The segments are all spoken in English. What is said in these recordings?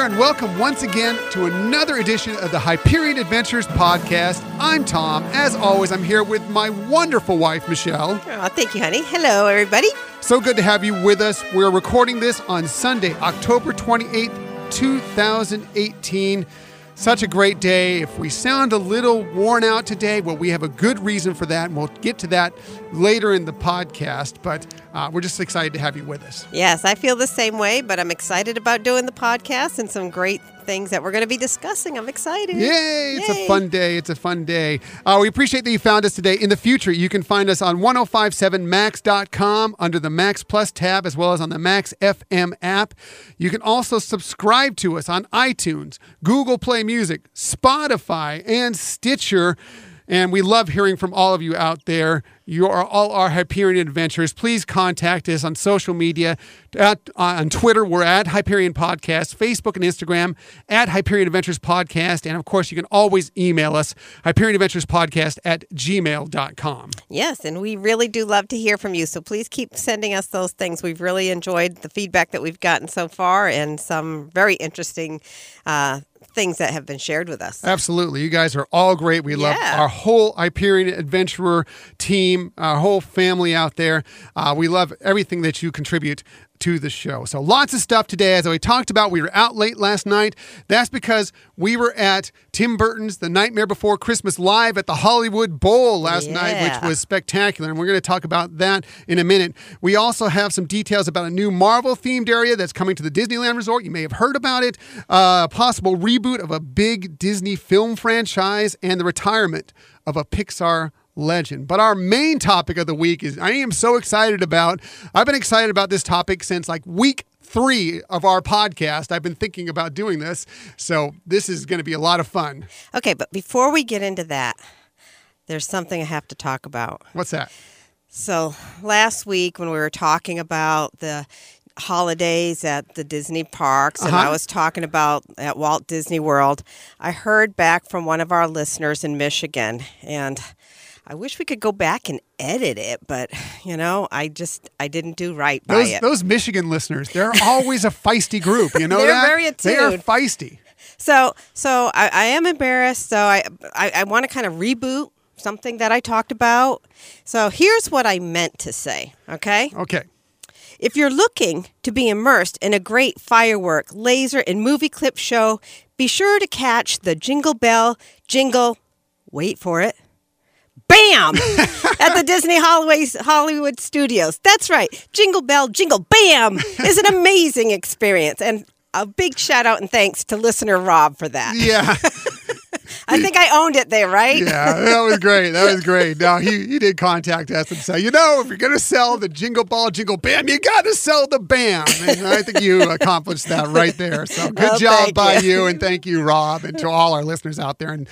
Well, hello out there, and welcome once again to another edition of the Hyperion Adventures podcast. I'm Tom. As always, I'm here with my wonderful wife, Michelle. Oh, thank you, honey. Hello, everybody. So good to have you with us. We're recording this on Sunday, October 28th, 2018. Such a great day. If we sound a little worn out today, well, we have a good reason for that, and we'll get to that later in the podcast. But uh, we're just excited to have you with us. Yes, I feel the same way, but I'm excited about doing the podcast and some great things that we're going to be discussing. I'm excited. Yay! It's Yay. a fun day. It's a fun day. Uh, we appreciate that you found us today. In the future, you can find us on 1057max.com under the Max Plus tab, as well as on the Max FM app. You can also subscribe to us on iTunes, Google Play Music, Spotify, and Stitcher. And we love hearing from all of you out there. You are all our Hyperion adventures. Please contact us on social media. At, on Twitter, we're at Hyperion Podcast, Facebook and Instagram at Hyperion Adventures Podcast. And of course, you can always email us, Hyperion Adventures Podcast at gmail.com. Yes, and we really do love to hear from you. So please keep sending us those things. We've really enjoyed the feedback that we've gotten so far and some very interesting uh, things that have been shared with us. Absolutely. You guys are all great. We love our whole Hyperion Adventurer team, our whole family out there. Uh, we love everything that you contribute to the show. So lots of stuff today. As we talked about, we were out late last night. That's because we were at Tim Burton's The Nightmare Before Christmas live at the Hollywood Bowl last night, which was spectacular. And we're going to talk about that in a minute. We also have some details about a new Marvel themed area that's coming to the Disneyland Resort. You may have heard about it. Uh, a possible reboot of a big Disney film franchise and the retirement of a Pixar legend. But our main topic of the week is I am so excited about. I've been excited about this topic since like week three of our podcast. I've been thinking about doing this. So this is going to be a lot of fun. Okay, but before we get into that, there's something I have to talk about. What's that? So last week when we were talking about the holidays at the Disney parks and I Uh-huh. was talking about at Walt Disney World, I heard back from one of our listeners in Michigan and I wish we could go back and edit it, but you know, I just I didn't do right by Those, it. those Michigan listeners, they're always a feisty group. You know They're that? very They are feisty. So, so I, I am embarrassed. So I, I, I want to kind of reboot something that I talked about. So here's what I meant to say. Okay. Okay. If you're looking to be immersed in a great firework, laser, and movie clip show, be sure to catch the Jingle Bell Jingle. Wait for it. Bam! At the Disney Hollywood, Hollywood Studios. That's right. Jingle Bell Jingle Bam is an amazing experience. And a big shout out and thanks to listener Rob for that. Yeah. I think I owned it there, right? Yeah, that was great. That was great. Now he, he did contact us and say, you know, if you're gonna sell the jingle ball, jingle bam, you gotta sell the bam. And I think you accomplished that right there. So good Oh, job by you. you. and thank you, Rob, and to all our listeners out there and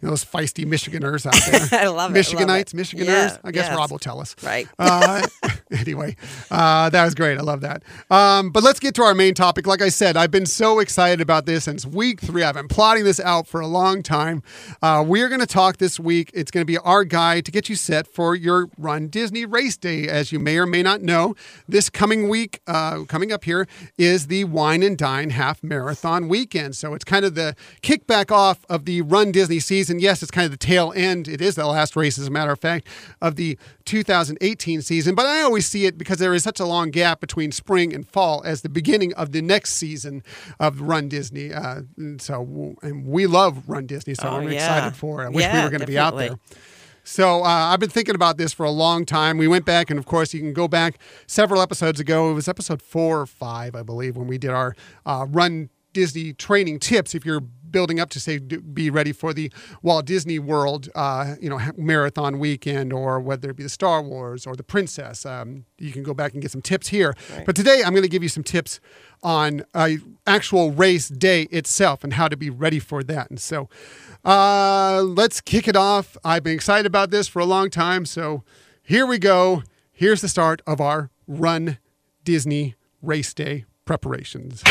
those feisty Michiganers out there. I love it, love Michiganites, it. Michiganers. Yeah, I guess yes. Rob will tell us. Right. Uh, anyway, uh, that was great. I love that. Um, but let's get to our main topic. Like I said, I've been so excited about this since week three. I've been plotting this out for a long time. Uh, we're going to talk this week. It's going to be our guide to get you set for your Run Disney Race Day. As you may or may not know, this coming week, uh, coming up here, is the Wine and Dine Half Marathon weekend. So it's kind of the kickback off of the Run Disney season. Yes, it's kind of the tail end. It is the last race, as a matter of fact, of the 2018 season. But I always see it because there is such a long gap between spring and fall as the beginning of the next season of Run Disney. Uh, and so, and we love Run Disney, so Oh, I'm yeah. excited for it. I wish we were going to be out there. So uh, I've been thinking about this for a long time. We went back, and of course, you can go back several episodes ago. It was episode four or five, I believe, when we did our uh, Run Disney training tips. If you're building up to say be ready for the Walt Disney World, uh, you know, marathon weekend, or whether it be the Star Wars or the Princess, um, you can go back and get some tips here. But today, I'm going to give you some tips on a actual race day itself and how to be ready for that. And so, uh, let's kick it off. I've been excited about this for a long time. So here we go. Here's the start of our Run Disney Race Day preparations.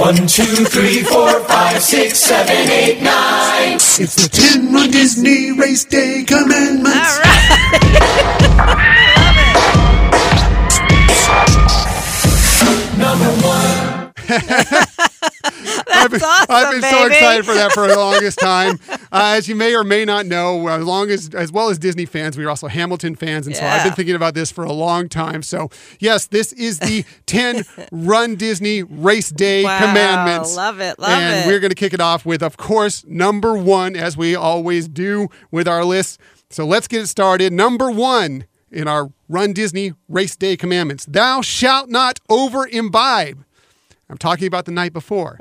One, two, three, four, five, six, seven, eight, nine. It's the Ten Run Disney Race Day Commandments. All right. Love it. Number one. I've been so baby. excited for that for the longest time. Uh, as you may or may not know, as long as as well as Disney fans, we are also Hamilton fans, and so I've been thinking about this for a long time. So yes, this is the 10 Run Disney Race Day Wow, commandments. love it, love and it. And we're going to kick it off with, of course, number one, as we always do with our list. So let's get it started. Number one in our Run Disney Race Day commandments: Thou shalt not over imbibe. I'm talking about the night before.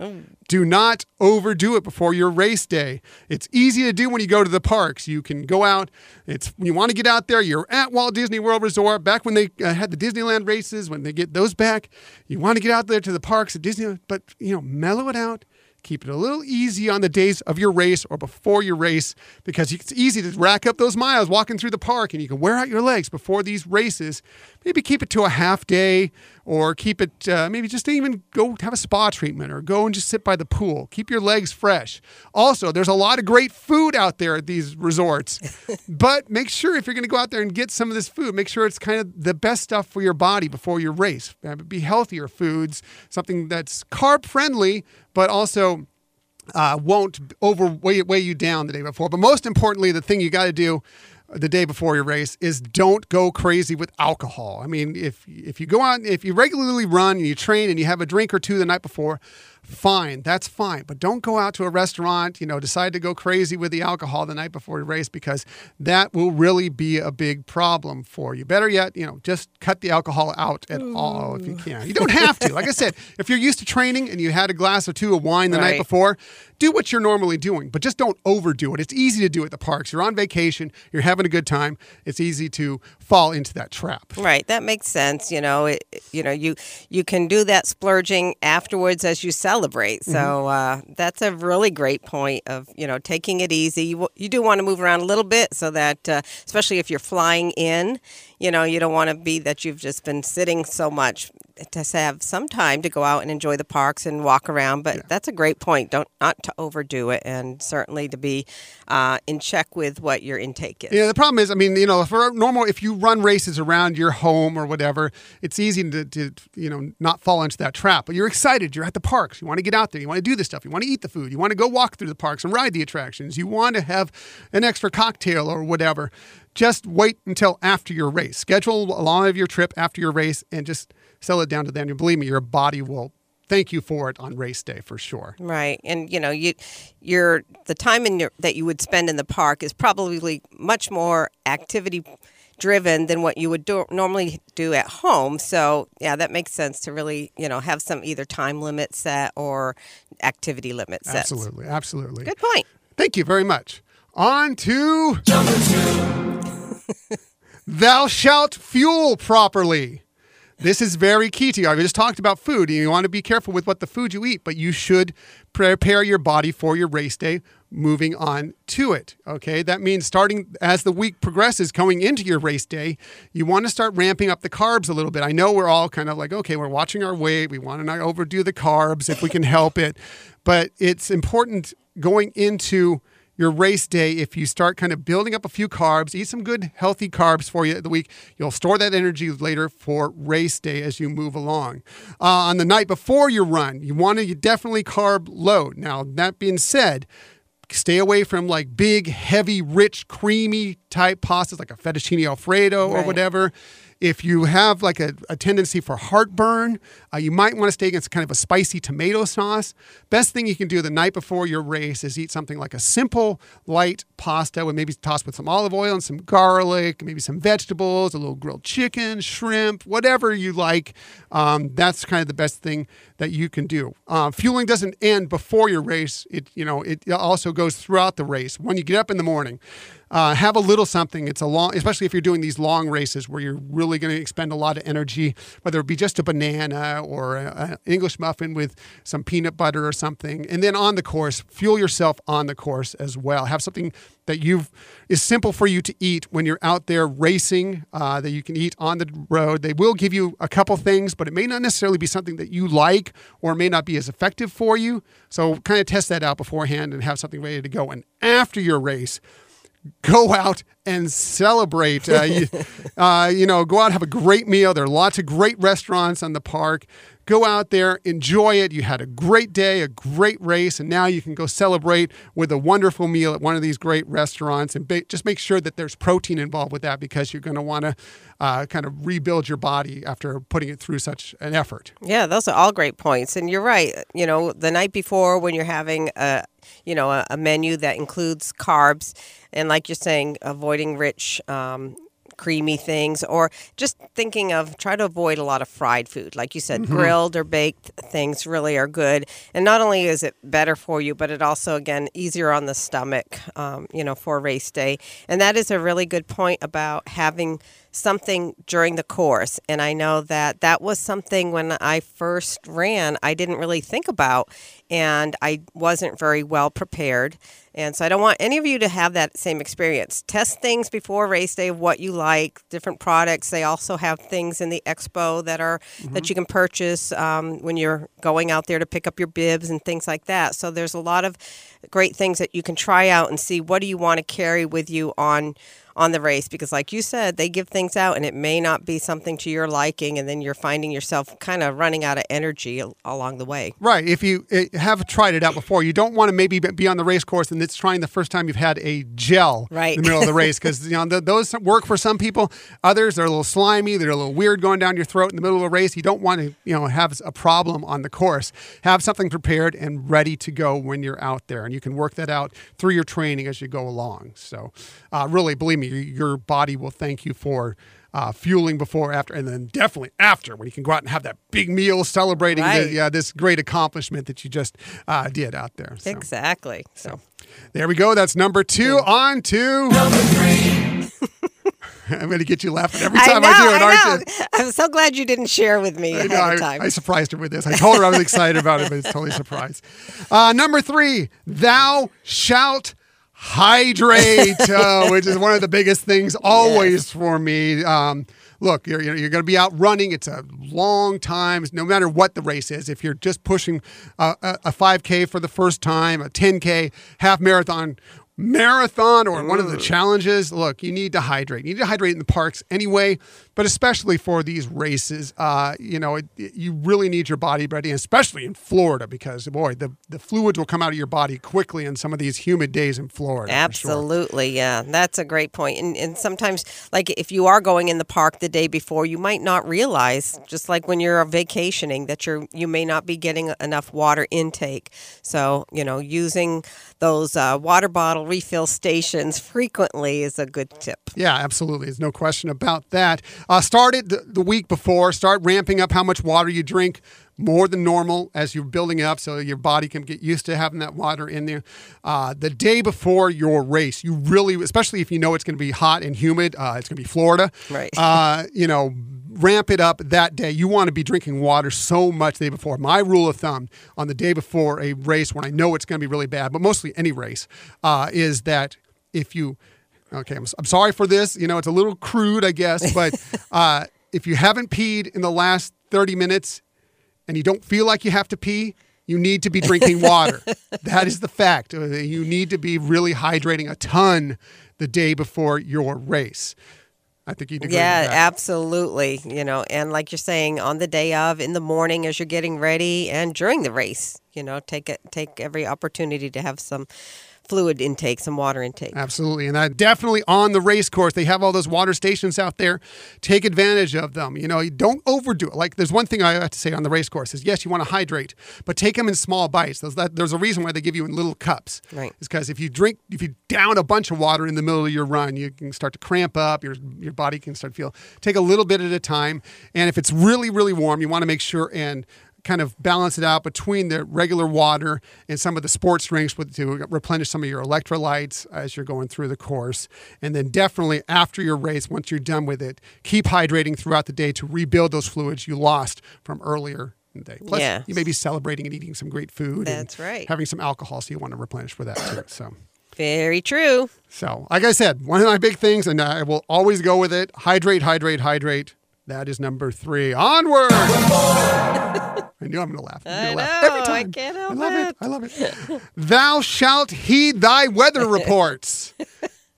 Do not overdo it before your race day. It's easy to do when you go to the parks. You can go out. It's you want to get out there. You're at Walt Disney World Resort back when they uh, had the Disneyland races. When they get those back, you want to get out there to the parks at Disney. But you know, mellow it out. Keep it a little easy on the days of your race or before your race because it's easy to rack up those miles walking through the park and you can wear out your legs before these races. Maybe keep it to a half day or keep it, uh, maybe just even go have a spa treatment or go and just sit by the pool. Keep your legs fresh. Also, there's a lot of great food out there at these resorts, but make sure if you're going to go out there and get some of this food, make sure it's kind of the best stuff for your body before your race. Uh, Be healthier foods, something that's carb friendly, but also uh, won't overweigh weigh you down the day before. But most importantly, the thing you got to do the day before your race is don't go crazy with alcohol. I mean, if if you go on, if you regularly run and you train and you have a drink or two the night before, fine, that's fine. But don't go out to a restaurant, you know, decide to go crazy with the alcohol the night before your race because that will really be a big problem for you. Better yet, you know, just cut the alcohol out at all if you can. You don't have to. Like I said, if you're used to training and you had a glass or two of wine the night before, do what you're normally doing, but just don't overdo it. It's easy to do at the parks. You're on vacation, you're having a good time. It's easy to fall into that trap. Right, that makes sense. You know, it, you know, you you can do that splurging afterwards as you celebrate. So Mm-hmm. uh, that's a really great point of you know taking it easy. You, you do want to move around a little bit so that, uh, especially if you're flying in, you know, you don't want to be that you've just been sitting so much. To have some time to go out and enjoy the parks and walk around, but that's a great point. Don't not to overdo it, and certainly to be uh, in check with what your intake is. Yeah, the problem is, I mean, you know, for normal, if you run races around your home or whatever, it's easy to, to, you know, not fall into that trap. But you're excited. You're at the parks. You want to get out there. You want to do this stuff. You want to eat the food. You want to go walk through the parks and ride the attractions. You want to have an extra cocktail or whatever. Just wait until after your race. Schedule a lot of your trip after your race and just sell it down to them. And believe me, your body will thank you for it on race day for sure. Right, and you know, you, your the time in your, that you would spend in the park is probably much more activity driven than what you would do, normally do at home. So, yeah, that makes sense to really, you know, have some either time limit set or activity limit set. Absolutely. Absolutely. Good point. Thank you very much. On to Thou shalt fuel properly. This is very key to you. I just talked about food, you want to be careful with what the food you eat, but you should prepare your body for your race day moving on to it. Okay, that means starting as the week progresses, going into your race day, you want to start ramping up the carbs a little bit. I know we're all kind of like, okay, we're watching our weight, we want to not overdo the carbs if we can help it, but it's important going into your race day, if you start kind of building up a few carbs, eat some good healthy carbs for you the week, you'll store that energy later for race day as you move along. Uh, on the night before your run, you want to definitely carb load. Now, that being said, stay away from like big, heavy, rich, creamy type pastas like a fettuccine alfredo or whatever. If you have like a, a tendency for heartburn, uh, you might want to stay against kind of a spicy tomato sauce. Best thing you can do the night before your race is eat something like a simple, light pasta with maybe tossed with some olive oil and some garlic, maybe some vegetables, a little grilled chicken, shrimp, whatever you like. Um, that's kind of the best thing that you can do. Uh, fueling doesn't end before your race. It you know it also goes throughout the race. When you get up in the morning, uh, have a little something. It's a long, especially if you're doing these long races where you're really going to expend a lot of energy, whether it be just a banana or an English muffin with some peanut butter or something. And then on the course, fuel yourself on the course as well. Have something that you've is simple for you to eat when you're out there racing uh, that you can eat on the road. They will give you a couple things, but it may not necessarily be something that you like or may not be as effective for you. So kind of test that out beforehand and have something ready to go. And after your race, go out and celebrate. Uh, you, uh, you know, go out have a great meal. There are lots of great restaurants on the park. Go out there, enjoy it. You had a great day, a great race, and now you can go celebrate with a wonderful meal at one of these great restaurants. And ba- just make sure that there's protein involved with that because you're going to want to uh, kind of rebuild your body after putting it through such an effort. Yeah, those are all great points. And you're right. You know, the night before when you're having a you know a, a menu that includes carbs and like you're saying, avoiding rich um, creamy things or just thinking of try to avoid a lot of fried food. Like you said grilled or baked things really are good. And not only is it better for you but it also again easier on the stomach um, you know for race day. And that is a really good point about having something during the course. And i know that that was something when i first ran i didn't really think about and i wasn't very well prepared and so I don't want any of you to have that same experience. Test things before race day of what you like, different products. They also have things in the expo that are that you can purchase um, when you're going out there to pick up your bibs and things like that. So there's a lot of great things that you can try out and see what do you want to carry with you on on the race because like you said they give things out and it may not be something to your liking and then you're finding yourself kind of running out of energy along the way Right. If you uh, have tried it out before, you don't want to maybe be on the race course and it's trying the first time you've had a gel Right. in the middle of the race because you know th- those work for some people. Others are a little slimy. They're a little weird going down your throat in the middle of a race. You don't want to you know have a problem on the course. Have something prepared and ready to go when you're out there, and you can work that out through your training as you go along. So, uh, really, believe me, your body will thank you for. Uh, fueling before, after, and then definitely after when you can go out and have that big meal celebrating the, Right. yeah, this great accomplishment that you just uh, did out there. So, exactly so there we go. That's number two. On to number three. I'm going to get you laughing every time I, do it, aren't you? I'm so glad you didn't share with me I, ahead know, of I, time. I surprised her with this. I told her I was excited about it, but it's totally a surprise. Uh, number three, thou shalt hydrate, uh, which is one of the biggest things always for me. Um, look, you're, you're, you're going to be out running. It's a long time, no matter what the race is. If you're just pushing uh, a, a 5K for the first time, a 10K, half marathon, marathon or one of the challenges look you need to hydrate you need to hydrate in the parks anyway but especially for these races uh, you know it, it- you really need your body ready especially in florida because boy the, the fluids will come out of your body quickly in some of these humid days in florida for sure. Absolutely, yeah, that's a great point. And and sometimes, like if you are going in the park the day before, you might not realize, just like when you're vacationing, that you're you may not be getting enough water intake. So you know, using those uh, water bottle refill stations frequently is a good tip. Yeah, absolutely. There's no question about that. Uh, start it the, the week before. Start ramping up how much water you drink more than normal as you're building up so your body can get used to having that water in there. Uh, the day before your race, you really, especially if you know it's going to be hot and humid, uh, it's going to be Florida. Right. Uh, you know, ramp it up that day. You want to be drinking water so much the day before. My rule of thumb on the day before a race, when I know it's going to be really bad, but mostly any race, uh, is that if you, okay, I'm, I'm sorry for this. You know, it's a little crude, I guess, but uh, if you haven't peed in the last 30 minutes and you don't feel like you have to pee, you need to be drinking water. that is the fact. Uh, You need to be really hydrating a ton the day before your race. I think you'd agree Yeah, absolutely. You know, and like you're saying, on the day of, in the morning as you're getting ready, and during the race, you know, take it, take every opportunity to have some fluid intake, some water intake. Absolutely. And that definitely on the race course, they have all those water stations out there. Take advantage of them. You know, you don't overdo it. Like there's one thing I have to say on the race course is yes, you want to hydrate, but take them in small bites. There's, that, there's a reason why they give you in little cups. Right. It's because if you drink, if you down a bunch of water in the middle of your run, you can start to cramp up. Your, your body can start to feel, take a little bit at a time. And if it's really, really warm, you want to make sure and kind of balance it out between the regular water and some of the sports drinks with, to replenish some of your electrolytes as you're going through the course. And then definitely after your race, once you're done with it, keep hydrating throughout the day to rebuild those fluids you lost from earlier in the day. Plus, Yeah. you may be celebrating and eating some great food. and That's right. Having some alcohol, so you want to replenish for that too. So. Very true. So, like I said, one of my big things, and I will always go with it hydrate, hydrate, hydrate. That is number three. Onward! I knew I'm going to laugh. I know. laugh every I can't I help love it. it. I love it. Thou shalt heed thy weather reports.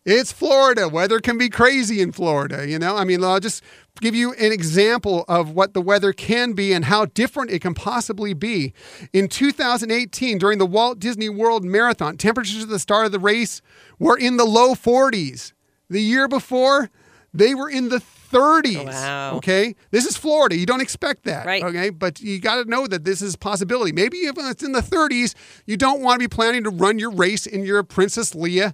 It's Florida. Weather can be crazy in Florida, you know? I mean, I'll just give you an example of what the weather can be and how different it can possibly be. In 2018, during the Walt Disney World Marathon, temperatures at the start of the race were in the low 40s. The year before, they were in the 30s. Wow. Okay. This is Florida. You don't expect that. Right. Okay. But you got to know that this is a possibility. Maybe if it's in the 30s, you don't want to be planning to run your race in your Princess Leia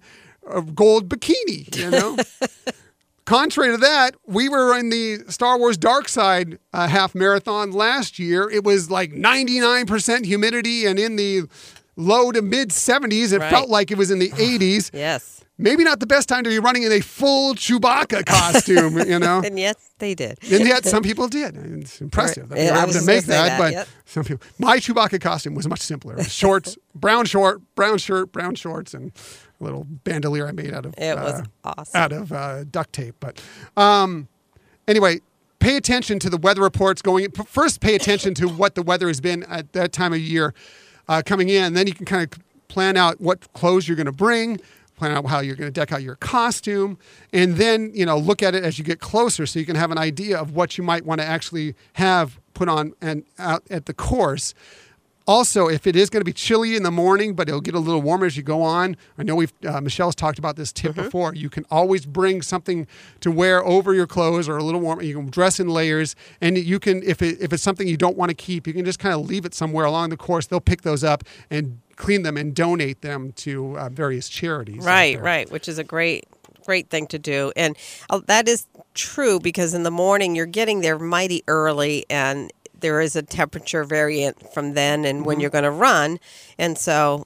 uh, gold bikini, you know? Contrary to that, we were in the Star Wars Dark Side uh, half marathon last year. It was like 99% humidity and in the low to mid 70s. It Right. felt like it was in the 80s. Yes. Maybe not the best time to be running in a full Chewbacca costume, you know? And yet they did. And yet, some people did. It's impressive that they were I able to make that. that, But yep. some people, my Chewbacca costume was much simpler. Shorts, brown short, brown shirt, brown shorts, and a little bandolier I made out of It was uh, awesome. out of uh, duct tape. But um, anyway, pay attention to the weather reports going. First, pay attention to what the weather has been at that time of year uh, coming in. Then you can kind of plan out what clothes you're going to bring. Plan out how you're going to deck out your costume, and then you know look at it as you get closer, so you can have an idea of what you might want to actually have put on and out at the course. Also, if it is going to be chilly in the morning, but it'll get a little warmer as you go on. I know we've uh, Michelle's talked about this tip before. You can always bring something to wear over your clothes or a little warmer. You can dress in layers, and you can if it, if it's something you don't want to keep, you can just kind of leave it somewhere along the course. They'll pick those up and clean them and donate them to uh, various charities. Right, right, which is a great great thing to do. And uh, that is true because in the morning you're getting there mighty early and there is a temperature variant from then and when you're going to run. And so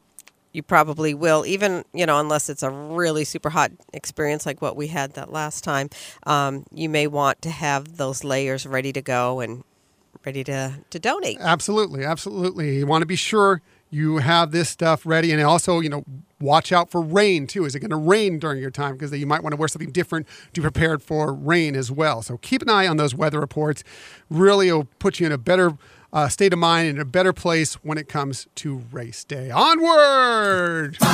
you probably will even you know unless it's a really super hot experience like what we had that last time um, you may want to have those layers ready to go and ready to to donate Absolutely, absolutely. You want to be sure you have this stuff ready, and also, you know, watch out for rain too. Is it going to rain during your time? Because you might want to wear something different to prepare for rain as well. So keep an eye on those weather reports. Really, will put you in a better uh, state of mind and a better place when it comes to race day. Onward.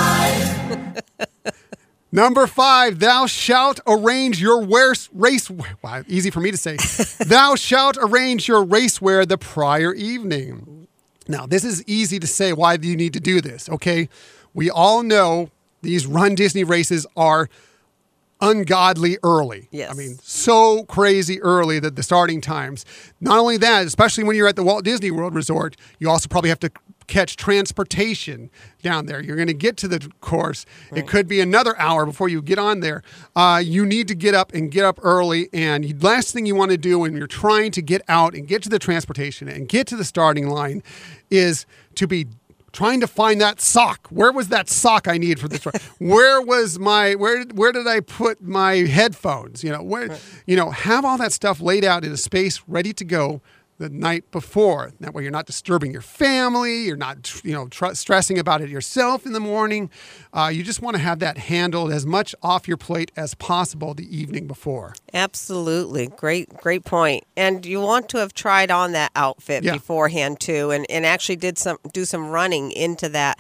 Number five, thou shalt arrange your wear, race. Wow, easy for me to say. thou shalt arrange your race wear the prior evening. Now, this is easy to say. Why do you need to do this? Okay, we all know these Run Disney races are ungodly early. Yes. I mean, so crazy early that the starting times. Not only that, especially when you're at the Walt Disney World Resort, you also probably have to catch transportation down there. You're going to get to the course. It could be another hour before you get on there. Uh, you need to get up and get up early. And the last thing you want to do when you're trying to get out and get to the transportation and get to the starting line is to be trying to find that sock. Where was that sock I need for this? where was my where did where did I put my headphones? You know, where you know, have all that stuff laid out in a space ready to go the night before. That way you're not disturbing your family, you're not you know tr- stressing about it yourself in the morning. Uh, you just want to have that handled as much off your plate as possible the evening before. Absolutely. Great great point. And you want to have tried on that outfit Yeah. beforehand too and, and actually did some do some running into that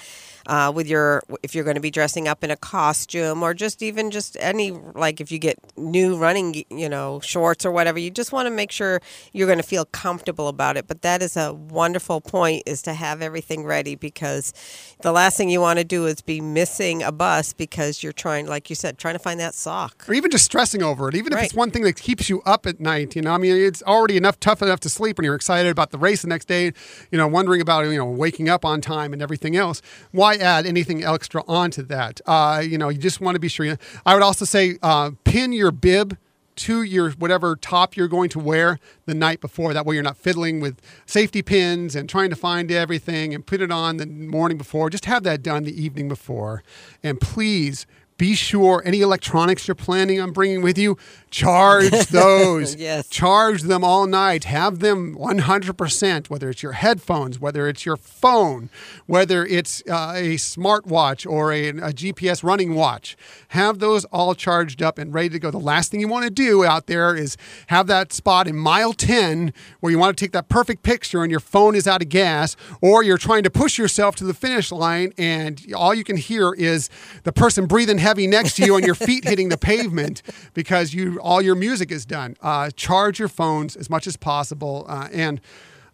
uh, with your if you're going to be dressing up in a costume or just even just any like if you get new running you know shorts or whatever you just want to make sure you're going to feel comfortable about it but that is a wonderful point is to have everything ready because the last thing you want to do is be missing a bus because you're trying like you said trying to find that sock or even just stressing over it, even if it's one thing that keeps you up at night. You know, I mean, it's already enough tough enough to sleep when you're excited about the race the next day. You know, wondering about you know waking up on time and everything else. Why add anything extra onto that? Uh, you know, you just want to be sure. You I would also say uh, pin your bib to your whatever top you're going to wear the night before. That way you're not fiddling with safety pins and trying to find everything and put it on the morning before. Just have that done the evening before. And please be sure any electronics you're planning on bringing with you, charge those. Yes. Charge them all night. Have them 100%, whether it's your headphones, whether it's your phone, whether it's uh, a smartwatch or a, a GPS running watch. Have those all charged up and ready to go. The last thing you want to do out there is have that spot in mile 10 where you want to take that perfect picture and your phone is out of gas, or you're trying to push yourself to the finish line and all you can hear is the person breathing heavy next to you and your feet hitting the pavement because you all your music is done. Uh, charge your phones as much as possible uh, and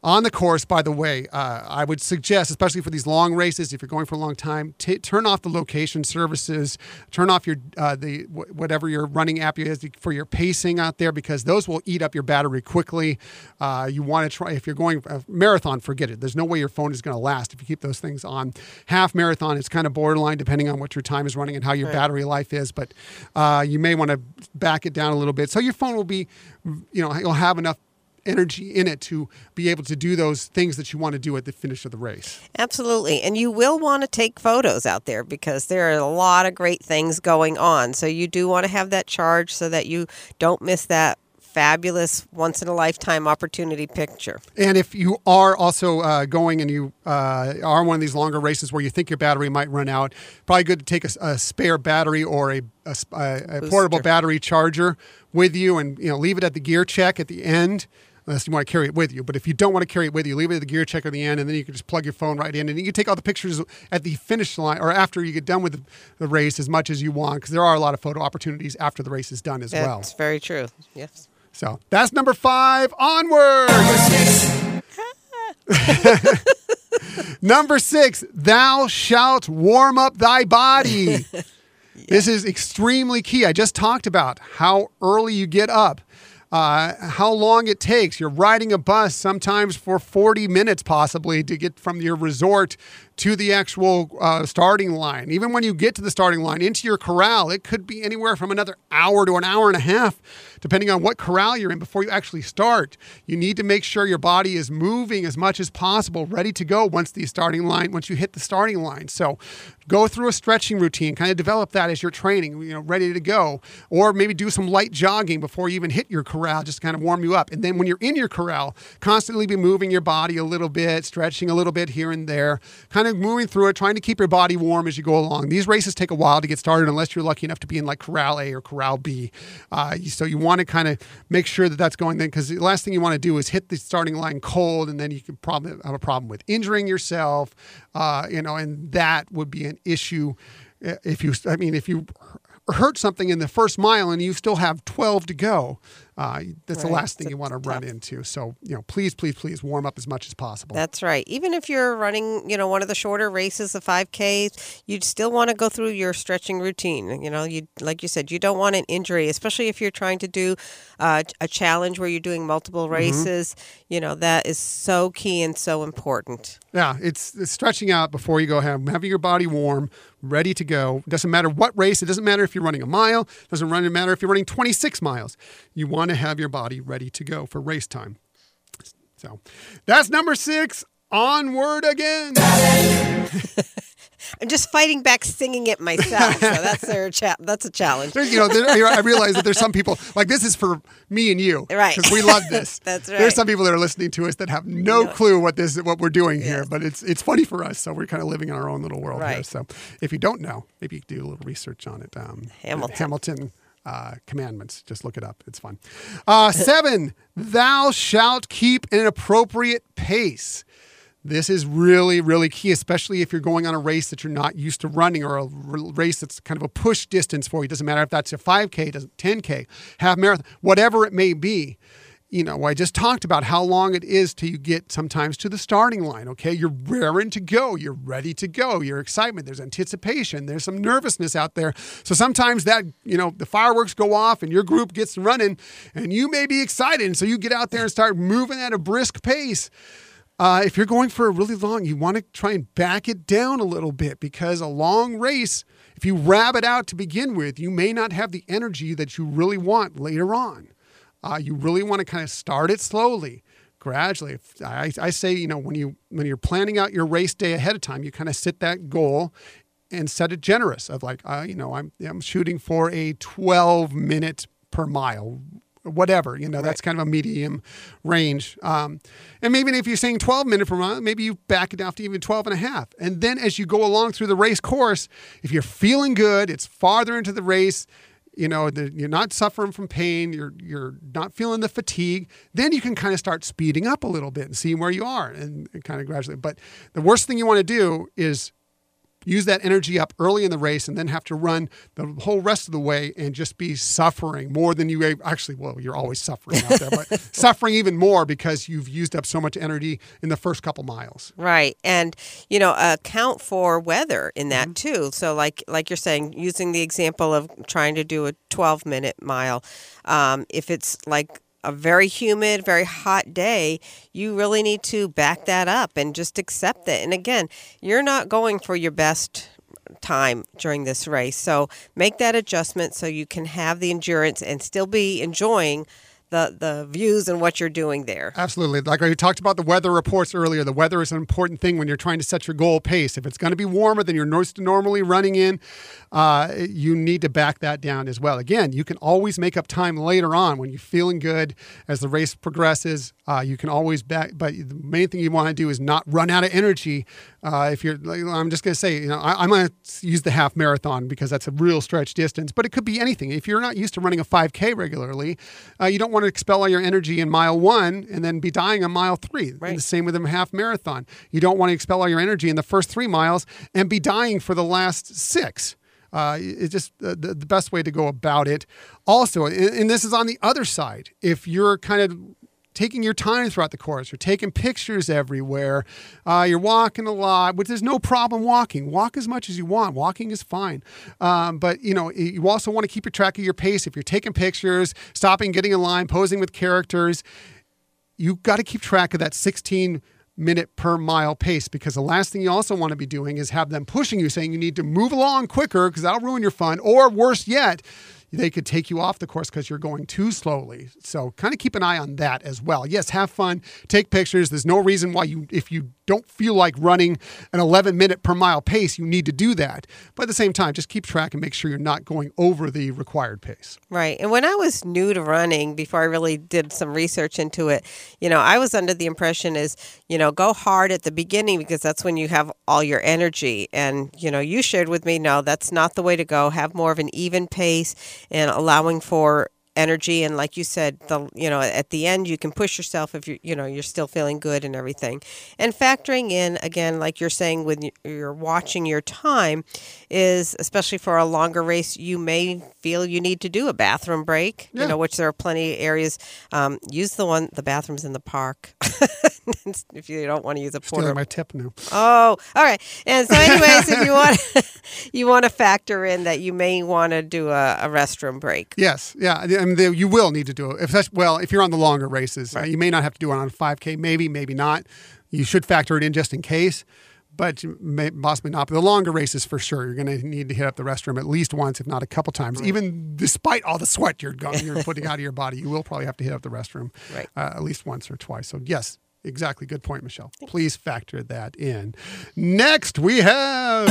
on the course, by the way, uh, I would suggest, especially for these long races, if you're going for a long time, t- turn off the location services, turn off your uh, the wh- whatever your running app is for your pacing out there, because those will eat up your battery quickly. Uh, you want to try if you're going a marathon, forget it. There's no way your phone is going to last if you keep those things on. Half marathon, it's kind of borderline depending on what your time is running and how your battery life is, but uh, you may want to back it down a little bit so your phone will be, you know, you'll have enough energy in it to be able to do those things that you want to do at the finish of the race. Absolutely. And you will want to take photos out there because there are a lot of great things going on. So you do want to have that charge so that you don't miss that fabulous once in a lifetime opportunity picture. And if you are also uh, going and you uh, are one of these longer races where you think your battery might run out, probably good to take a, a spare battery or a, a, a portable battery charger with you, and you know leave it at the gear check at the end. Unless you want to carry it with you, but if you don't want to carry it with you, leave it at the gear check at the end, and then you can just plug your phone right in, and you can take all the pictures at the finish line or after you get done with the, the race as much as you want, because there are a lot of photo opportunities after the race is done as well. That's very true. Yes. So that's number five. Onward. number six. Thou shalt warm up thy body. This is extremely key. I just talked about how early you get up. Uh, how long it takes. You're riding a bus sometimes for 40 minutes, possibly, to get from your resort to the actual uh, starting line. Even when you get to the starting line into your corral, it could be anywhere from another hour to an hour and a half, depending on what corral you're in before you actually start. You need to make sure your body is moving as much as possible, ready to go once the starting line, once you hit the starting line. So go through a stretching routine, kind of develop that as you're training, you know, ready to go. Or maybe do some light jogging before you even hit your corral, just to kind of warm you up. And then when you're in your corral, constantly be moving your body a little bit, stretching a little bit here and there, kind of moving through it, trying to keep your body warm as you go along. These races take a while to get started unless you're lucky enough to be in like corral A or corral B. Uh, so you want to kind of make sure that that's going then because the last thing you want to do is hit the starting line cold and then you can probably have a problem with injuring yourself, uh, you know, and that would be an issue uh, if you, I mean, if you hurt something in the first mile and you still have 12 to go, uh, that's the last thing It's you want to run into. So, you know, please, please, please warm up as much as possible. That's right. Even if you're running, you know, one of the shorter races, the 5Ks, you'd still want to go through your stretching routine. You know, you like you said, you don't want an injury, especially if you're trying to do uh, a challenge where you're doing multiple Mm-hmm. races. You know, that is so key and so important. Yeah, it's, it's stretching out before you go have having your body warm, ready to go. Doesn't matter what race. It doesn't matter if you're running a mile. Doesn't run matter if you're running 26 miles. You want to have your body ready to go for race time. So that's number six. Onward again. I'm just fighting back singing it myself, so that's their cha- that's a challenge. You know, there, I realize that there's some people like this is for me and you, Right. Because we love this. That's right. There's some people that are listening to us that have no clue what this what we're doing here, but it's it's funny for us. So we're kind of living in our own little world here. So if you don't know, maybe you do a little research on it. Um, Hamilton. Hamilton. Uh, commandments. Just look it up. It's fun. Uh, seven, thou shalt keep an appropriate pace. This is really, really key, especially if you're going on a race that you're not used to running or a race that's kind of a push distance for you. Doesn't matter if that's a 5K, doesn't 10K, half marathon, whatever it may be. You know, I just talked about how long it is till you get sometimes to the starting line. Okay, you're raring to go, you're ready to go, your excitement, there's anticipation, there's some nervousness out there. So sometimes that, you know, the fireworks go off and your group gets running and you may be excited. And so you get out there and start moving at a brisk pace. Uh, if you're going for a really long, you want to try and back it down a little bit because a long race, if you rab it out to begin with, you may not have the energy that you really want later on. Uh, you really want to kind of start it slowly, gradually. If- I, I say, you know, when you when you're planning out your race day ahead of time, you kind of set that goal and set it generous of like, uh, you know, I'm I'm shooting for a 12 minute per mile whatever you know that's kind of a medium range. Um, and maybe if you're saying 12 minute per mile maybe you back it down to even 12 and a half. And then as you go along through the race course if you're feeling good it's farther into the race you know the, you're not suffering from pain you're you're not feeling the fatigue then you can kind of start speeding up a little bit and seeing where you are and, and kind of gradually. But the worst thing you want to do is use that energy up early in the race and then have to run the whole rest of the way and just be suffering more than you actually, well, you're always suffering out there, but suffering even more because you've used up so much energy in the first couple miles. Right. And you know, account for weather in that too. So like like you're saying, using the example of trying to do a 12 minute mile, um, if it's like a very humid, very hot day, you really need to back that up and just accept it. And again, you're not going for your best time during this race. So make that adjustment so you can have the endurance and still be enjoying the the views and what you're doing there. Absolutely. Like we talked about the weather reports earlier, the weather is an important thing when you're trying to set your goal pace. If it's going to be warmer than you're normally running in, uh, you need to back that down as well. Again, you can always make up time later on when you're feeling good as the race progresses. Uh, you can always back, but the main thing you want to do is not run out of energy. Uh, if you're, I'm just going to say, you know, I, I'm going to use the half marathon because that's a real stretch distance, but it could be anything. If you're not used to running a 5K regularly, uh, you don't want to expel all your energy in mile one and then be dying on mile three. And the same with a half marathon. You don't want to expel all your energy in the first three miles and be dying for the last six. Uh, it's just the, the the best way to go about it. Also, and, and this is on the other side. If you're kind of taking your time throughout the course, you're taking pictures everywhere, uh, you're walking a lot, which there's no problem walking. Walk as much as you want. Walking is fine. Um, but you know, you also want to keep your track of your pace. If you're taking pictures, stopping, getting in line, posing with characters, you got to keep track of that 16 minute per mile pace because the last thing you also want to be doing is have them pushing you saying you need to move along quicker because that'll ruin your fun or worse yet they could take you off the course because you're going too slowly. So kind of keep an eye on that as well. Yes have fun. Take pictures. There's no reason why you if you don't feel like running an 11 minute per mile pace you need to do that. But at the same time just keep track and make sure you're not going over the required pace. Right. And when I was new to running, before I really did some research into it, you know, I was under the impression is, you know, go hard at the beginning because that's when you have all your energy. And, you know, you shared with me, no, that's not the way to go. Have more of an even pace and allowing for energy and like you said the you know at the end you can push yourself if you you know you're still feeling good and everything and factoring in again like you're saying when you're watching your time is especially for a longer race you may feel you need to do a bathroom break Yeah. you know which there are plenty of areas um, use the one the bathrooms in the park if you don't want to use a porta stealing my tip now Oh, all right. And so, anyways, if you want, you want to factor in that you may want to do a, a restroom break. Yes, yeah, I mean, they- you will need to do it. If that's, well, if you're on the longer races, uh, you may not have to do it on a 5K, maybe, maybe not. You should factor it in just in case, but may, possibly not. But the longer races, for sure, you're going to need to hit up the restroom at least once, if not a couple times. Even despite all the sweat you're going, you're putting out of your body, you will probably have to hit up the restroom Right. uh, at least once or twice. So yes. Exactly. Good point, Michelle. Please factor that in. Next, we have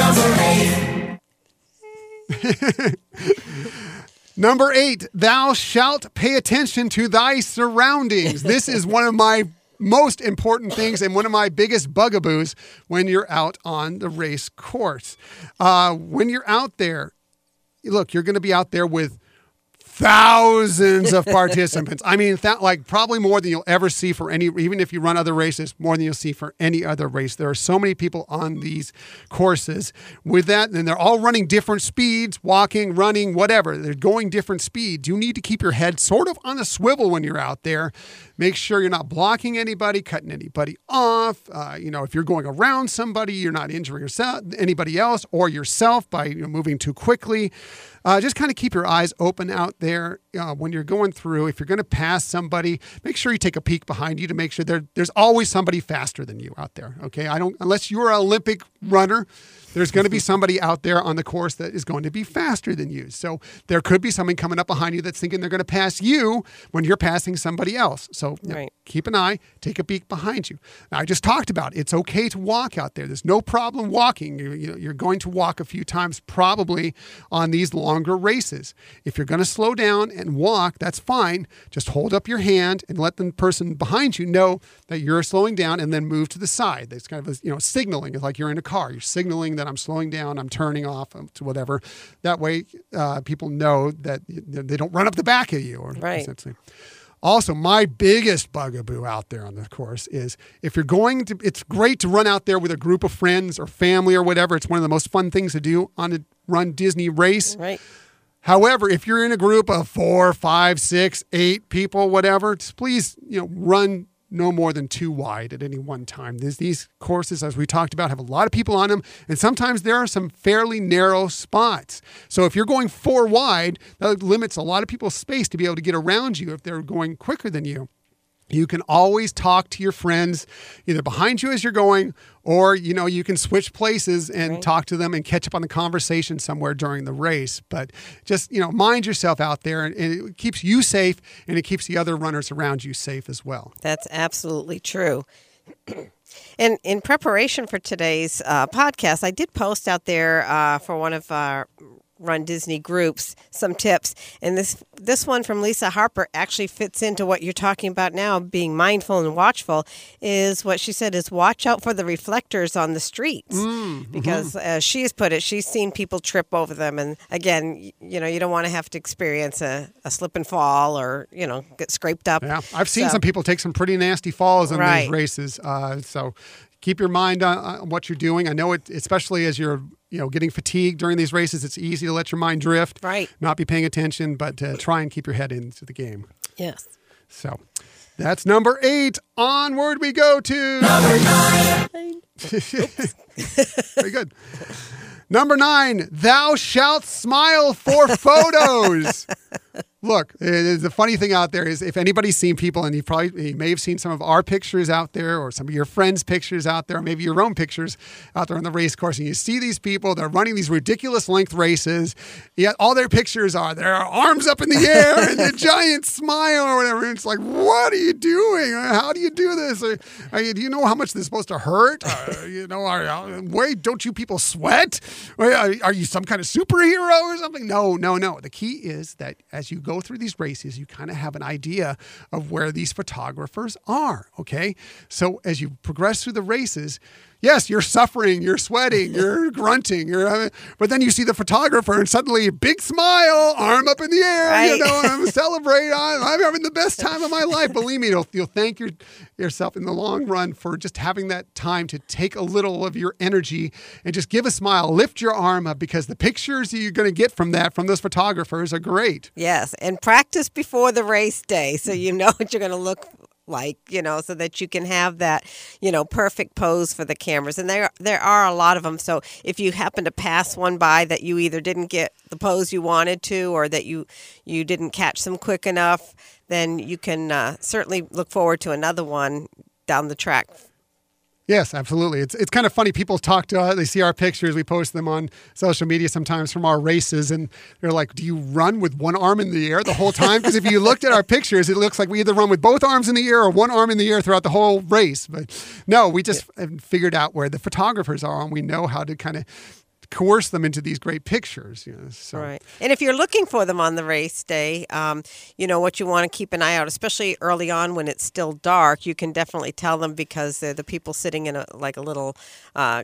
Number eight, thou shalt pay attention to thy surroundings. This is one of my most important things and one of my biggest bugaboos when you're out on the race course. Uh, when you're out there, look, you're going to be out there with thousands of participants. I mean, that, like probably more than you'll ever see for any, even if you run other races, more than you'll see for any other race. There are so many people on these courses with that, and they're all running different speeds, walking, running, whatever. They're going different speeds. You need to keep your head sort of on a swivel when you're out there. Make sure you're not blocking anybody, cutting anybody off. Uh, you know, if you're going around somebody, you're not injuring yourself, anybody else, or yourself by you know, moving too quickly. Uh, just kind of keep your eyes open out there uh, when you're going through. If you're going to pass somebody, make sure you take a peek behind you to make sure there, there's always somebody faster than you out there. Okay, I don't unless you're an Olympic runner. There's going to be mm-hmm. somebody out there on the course that is going to be faster than you. So there could be somebody coming up behind you that's thinking they're going to pass you when you're passing somebody else. So you know, Right. keep an eye, take a peek behind you. Now, I just talked about it's okay to walk out there. There's no problem walking. You, you know, you're going to walk a few times probably on these longer races. If you're going to slow down and walk, that's fine. Just hold up your hand and let the person behind you know that you're slowing down, and then move to the side. That's kind of a, you know signaling. It's like you're in a car. You're signaling that I'm slowing down. I'm turning off um, to whatever. That way, uh, people know that they don't run up the back of you. Or Right. essentially. Also, my biggest bugaboo out there on the course is if you're going to, it's great to run out there with a group of friends or family or whatever. It's one of the most fun things to do on a run Disney race. Right. However, if you're in a group of four, five, six, eight people, whatever, just please, you know, run no more than two wide at any one time. These, these courses, as we talked about, have a lot of people on them, and sometimes there are some fairly narrow spots. So if you're going four wide, that limits a lot of people's space to be able to get around you if they're going quicker than you. You can always talk to your friends either behind you as you're going or you know you can switch places and Right. talk to them and catch up on the conversation somewhere during the race but just you know mind yourself out there and, and it keeps you safe and it keeps the other runners around you safe as well That's absolutely true. And in preparation for today's uh, podcast, I did post out there uh, for one of our Run Disney groups some tips, and this this one from Lisa Harper actually fits into what you're talking about now, being mindful and watchful. Is what she said is watch out for the reflectors on the streets mm, mm-hmm. because, as she has put it, she's seen people trip over them, and again, you know, you don't want to have to experience a, a slip and fall or you know get scraped up. yeah i've seen So- some people take some pretty nasty falls in Right. these races uh, so keep your mind on, on what you're doing i know it especially as you're you know getting fatigued during these races it's easy to let your mind drift Right. not be paying attention but uh, try and keep your head into the game Yes. So that's number eight. Onward we go to number nine. Very good. Number nine, thou shalt smile for photos. Look, uh, the funny thing out there is if anybody's seen people, and you probably you may have seen some of our pictures out there, or some of your friends' pictures out there, or maybe your own pictures out there on the race course, and you see these people, they're running these ridiculous length races, yet all their pictures are their arms up in the air and a giant smile or whatever. And it's like, what are you doing? How do you do this? You, do you know how much this is supposed to hurt? Uh, you know, are, uh, wait, don't you people sweat? Are, are you some kind of superhero or something? No, no, no. The key is that as you go through these races, you kind of have an idea of where these photographers are. Okay. So as you progress through the races, yes, you're suffering, you're sweating, you're grunting, you're, but then you see the photographer and suddenly big smile, arm up in the air, you Right. know, I'm celebrating. I'm, I'm having the best time of my life. Believe me, you'll, you'll thank your, yourself in the long run for just having that time to take a little of your energy and just give a smile, lift your arm up because the pictures you're going to get from that, from those photographers are great. Yes, and practice before the race day so you know what you're going to look like, you know, so that you can have that, you know, perfect pose for the cameras. And there there are a lot of them. So if you happen to pass one by that you either didn't get the pose you wanted to or that you you didn't catch them quick enough, then you can uh, certainly look forward to another one down the track. Yes, absolutely. It's it's kind of funny. People talk to us, they see our pictures, we post them on social media sometimes from our races, and they're like, Do you run with one arm in the air the whole time? Because if you looked at our pictures, it looks like we either run with both arms in the air or one arm in the air throughout the whole race. But no, we just have figured out where the photographers are, and we know how to kind of coerce them into these great pictures. You know, so. Right. And if you're looking for them on the race day, um, you know what you want to keep an eye out, especially early on when it's still dark. You can definitely tell them because they're the people sitting in a like a little uh,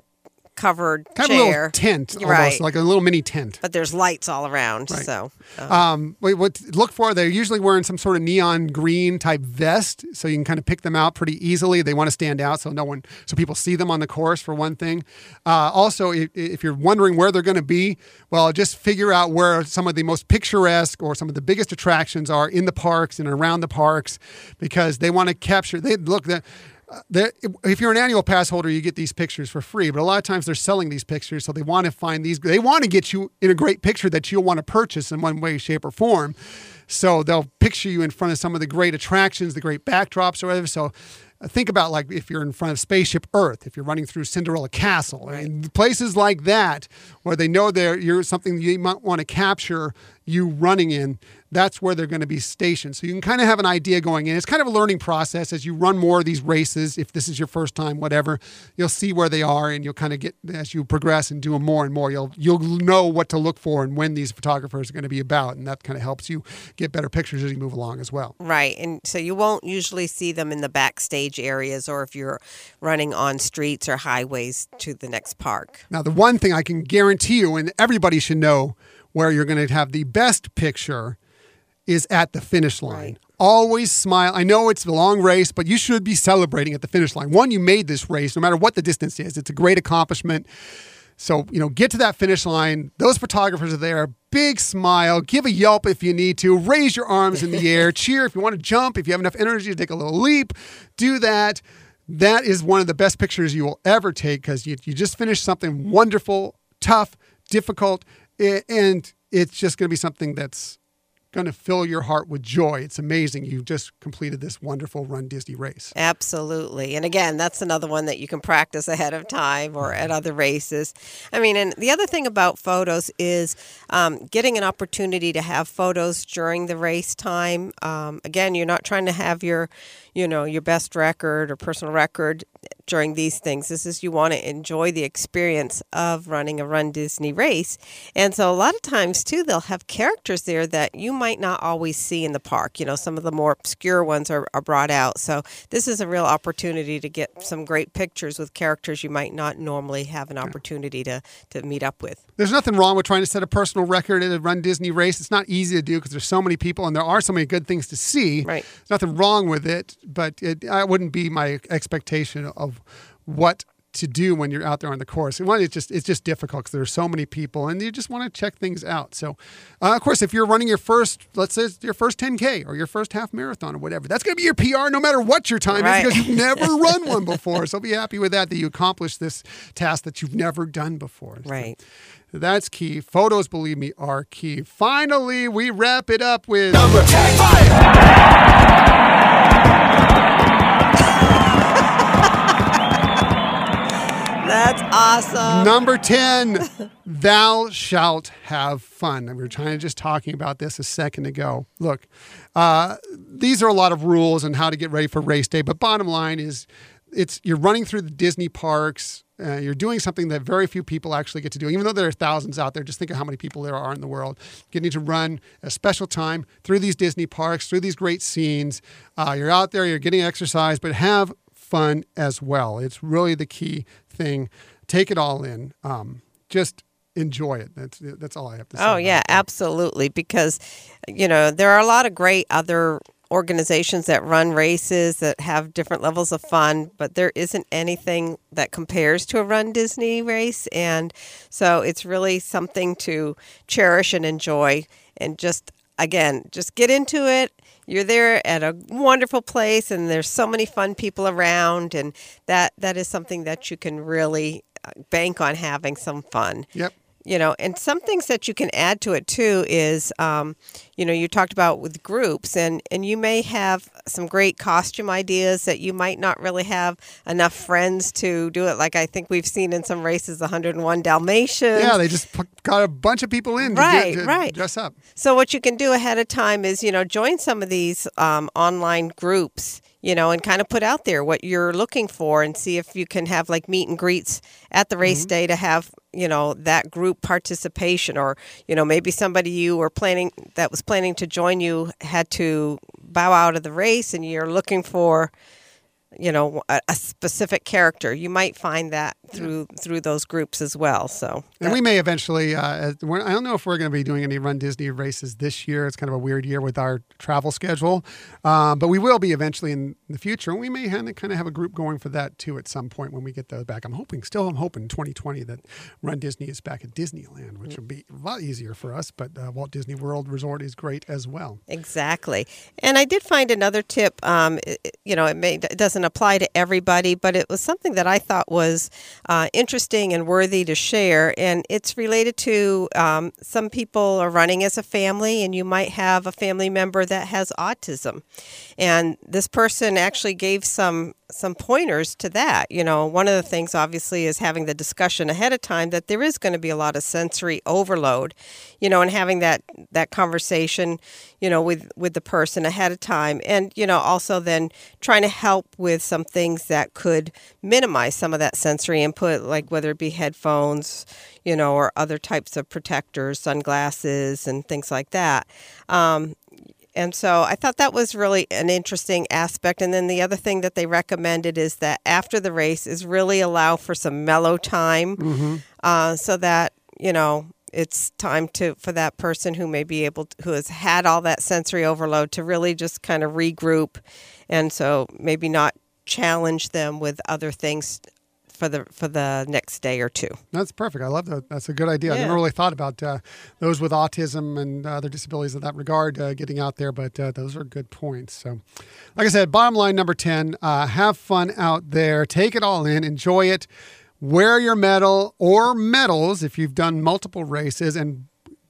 covered Kind of a chair. little tent, almost right? like a little mini tent. but there's lights all around. Right. So uh, Um, wait, what to look for? They're usually wearing some sort of neon green type vest, so you can kind of pick them out pretty easily. They want to stand out, so no one, so people see them on the course for one thing. Uh, also, if, if you're wondering where they're going to be, well, just figure out where some of the most picturesque or some of the biggest attractions are in the parks and around the parks, because they want to capture. They look that. Uh, if you're an annual pass holder, you get these pictures for free. But a lot of times they're selling these pictures, so they want to find these. They want to get you in a great picture that you'll want to purchase in one way, shape, or form. So they'll picture you in front of some of the great attractions, the great backdrops, or whatever. So uh, think about like if you're in front of Spaceship Earth, if you're running through Cinderella Castle, and places like that where they know there you're something you might want to capture you running in. That's where they're going to be stationed. So you can kind of have an idea going in. It's kind of a learning process as you run more of these races. If this is your first time, whatever, you'll see where they are, and you'll kind of get as you progress and do them more and more. You'll you'll know what to look for and when these photographers are going to be about, and that kind of helps you get better pictures as you move along as well. right, and so you won't usually see them in the backstage areas or if you're running on streets or highways to the next park. Now, the one thing I can guarantee you, and everybody should know where you're going to have the best picture, is at the finish line. Always smile. I know it's a long race, but you should be celebrating at the finish line. One, you made this race, no matter what the distance is. It's a great accomplishment. So, you know, get to that finish line. Those photographers are there. Big smile. Give a yelp if you need to. Raise your arms in the air. Cheer if you want to jump. If you have enough energy to take a little leap, do that. That is one of the best pictures you will ever take because you, you just finished something wonderful, tough, difficult, and it's just going to be something that's going to fill your heart with joy. It's amazing. You just completed this wonderful Run Disney race. Absolutely. And again, that's another one that you can practice ahead of time or at other races. I mean, and the other thing about photos is um, getting an opportunity to have photos during the race time. Um, again, you're not trying to have your, you know, your best record or personal record during these things. This is you want to enjoy the experience of running a Run Disney race. And so a lot of times too they'll have characters there that you might not always see in the park. You know, some of the more obscure ones are, are brought out. So this is a real opportunity to get some great pictures with characters you might not normally have an opportunity to, to meet up with. There's nothing wrong with trying to set a personal record at a Run Disney race. It's not easy to do because there's so many people and there are so many good things to see. Right. There's nothing wrong with it, but it, I wouldn't be my expectation of what to do when you're out there on the course. And one, it's just it's just difficult because there's so many people, and you just want to check things out. So, uh, of course, if you're running your first, let's say it's your first 10k or your first half marathon or whatever, that's going to be your PR no matter what your time Right. is because you've never run one before. So be happy with that that you accomplished this task that you've never done before. So Right. that's key. Photos, believe me, are key. Finally, we wrap it up with Number 10. That's awesome. Number 10, thou shalt have fun. And we were trying to just talking about this a second ago. Look, uh, these are a lot of rules on how to get ready for race day, but bottom line is it's you're running through the Disney parks. Uh, you're doing something that very few people actually get to do. Even though there are thousands out there, just think of how many people there are in the world. Getting to run a special time through these Disney parks, through these great scenes. Uh, you're out there, you're getting exercise, but have fun as well. It's really the key thing. Take it all in. Um, just enjoy it. That's that's all I have to say. Oh yeah, absolutely. Because you know there are a lot of great other organizations that run races that have different levels of fun, but there isn't anything that compares to a Run Disney race, and so it's really something to cherish and enjoy, and just again, just get into it. You're there at a wonderful place, and there's so many fun people around, and that that is something that you can really uh, bank on having some fun Yep. You know and some things that you can add to it too is um, you know you talked about with groups and and you may have some great costume ideas that you might not really have enough friends to do it like i think we've seen in some races 101 dalmatians Yeah, they just got a bunch of people in to, Right, get, to right. dress up. So what you can do ahead of time is, you know, join some of these um, online groups, you know, and kind of put out there what you're looking for and see if you can have like meet and greets at the race mm-hmm. day to have, you know, that group participation or, you know, maybe somebody you were planning that was planning to join you had to bow out of the race and you're looking for you know a, a specific character. You might find that through through those groups as well so And we may eventually. Uh, I don't know if we're going to be doing any Run Disney races this year. It's kind of a weird year with our travel schedule, um, but we will be eventually in the future. And we may have, kind of have a group going for that too at some point when we get those back. I'm hoping, still, I'm hoping 2020 that Run Disney is back at Disneyland, which would be a lot easier for us. But uh, Walt Disney World Resort is great as well. Exactly. And I did find another tip. Um, it- you know, it, may, it doesn't apply to everybody, but it was something that I thought was uh, interesting and worthy to share. And it's related to um, some people are running as a family, and you might have a family member that has autism. And this person actually gave some some pointers to that. You know, one of the things obviously is having the discussion ahead of time that there is going to be a lot of sensory overload, you know, and having that that conversation, you know, with with the person ahead of time and you know, also then trying to help with some things that could minimize some of that sensory input like whether it be headphones, you know, or other types of protectors, sunglasses and things like that. Um, and so I thought that was really an interesting aspect. And then the other thing that they recommended is that after the race is really allow for some mellow time uh, so that, you know, it's time to for that person who may be able to, who has had all that sensory overload to really just kind of regroup, and so maybe not challenge them with other things for the for the next day or two. That's perfect. I love that. That's a good idea. I never really thought about uh, those with autism and other disabilities in that regard uh, getting out there, but uh, those are good points. So, like I said, bottom line number 10 uh, have fun out there, take it all in, enjoy it, wear your medal or medals if you've done multiple races, and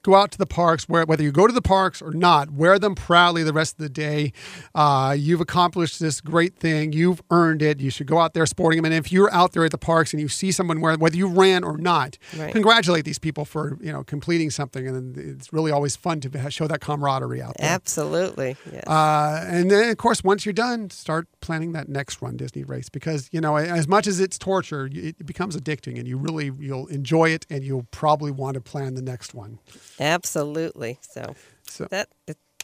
go out to the parks where whether you go to the parks or not wear them proudly the rest of the day uh, you've accomplished this great thing you've earned it you should go out there sporting them and if you're out there at the parks and you see someone wear whether you ran or not Right. congratulate these people for you know completing something and it's really always fun to show that camaraderie out there Absolutely. Yes. uh, and then, of course, once you're done, start planning that next Run Disney race because you know, as much as it's torture, it becomes addicting, and you really you'll enjoy it, and you'll probably want to plan the next one. Absolutely. So, So- that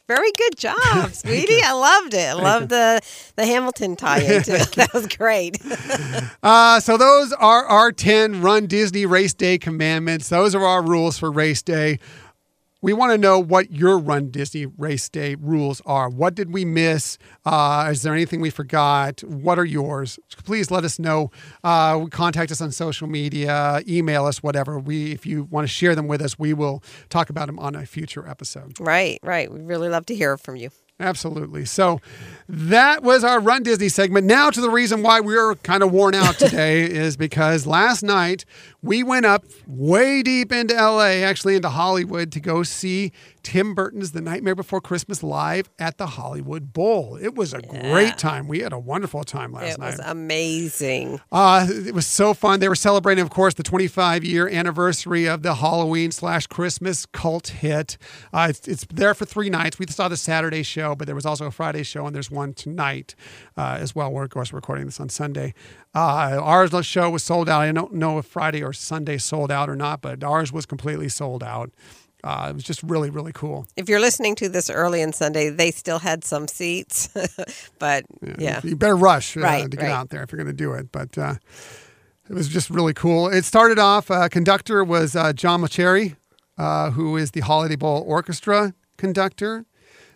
very good job, sweetie. I loved it. I loved the the Hamilton tie-in too. that was great. Uh, so those are our 10 Run Disney Race Day commandments. Those are our rules for race day. We want to know what your Run Disney Race Day rules are. What did we miss? Uh, is there anything we forgot? What are yours? Please let us know. Uh, contact us on social media, email us, whatever. We, if you want to share them with us, we will talk about them on a future episode. right, right. We'd really love to hear from you. Absolutely. So that was our Run Disney segment. Now to the reason why we're kind of worn out today is because last night we went up way deep into LA, actually into Hollywood, to go see Tim Burton's The Nightmare Before Christmas live at the Hollywood Bowl. It was a great time. We had a wonderful time last It night. It was amazing. Uh, it was so fun. They were celebrating, of course, the 25 year anniversary of the Halloween slash Christmas cult hit. Uh, it's, it's there for three nights. We saw the Saturday show, but there was also a Friday show, and there's one tonight uh, as well. We're, of course, recording this on Sunday. Uh, ours show was sold out. I don't know if Friday or Sunday sold out or not, but ours was completely sold out. Uh, it was just really, really cool. If you're listening to this early on Sunday, they still had some seats, but yeah. You better rush uh, Right, to get right. out there if you're going to do it. But uh, it was just really cool. It started off, uh, conductor was uh, John Mauceri, uh, who is the Holiday Bowl Orchestra conductor.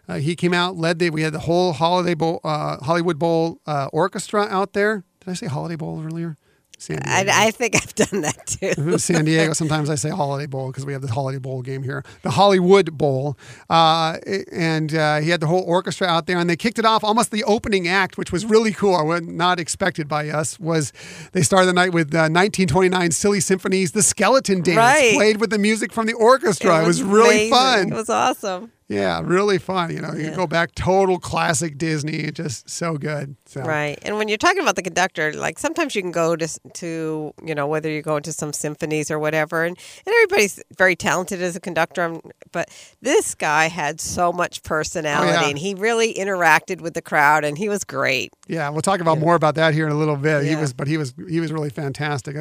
Uh, he came out, led the, we had the whole Holiday Bowl, uh, Hollywood Bowl uh, orchestra out there. Did I say Holiday Bowl earlier? San Diego. I, I think I've done that too. San Diego. Sometimes I say Holiday Bowl because we have the Holiday Bowl game here, the Hollywood Bowl, uh, and uh, he had the whole orchestra out there, and they kicked it off. Almost the opening act, which was really cool. I was not expected by us. Was they started the night with uh, 1929 Silly Symphonies, the Skeleton Dance, Right. played with the music from the orchestra. It was, really fun. It was awesome. Yeah, really fun. You know, you Yeah. go back, total classic Disney, just so good. So. Right. And when you're talking about the conductor, like sometimes you can go to to you know whether you're going to some symphonies or whatever, and, and everybody's very talented as a conductor. um, But this guy had so much personality, Oh, yeah. and he really interacted with the crowd, and he was great. Yeah, we'll talk about more about that here in a little bit. He was, but he was he was really fantastic.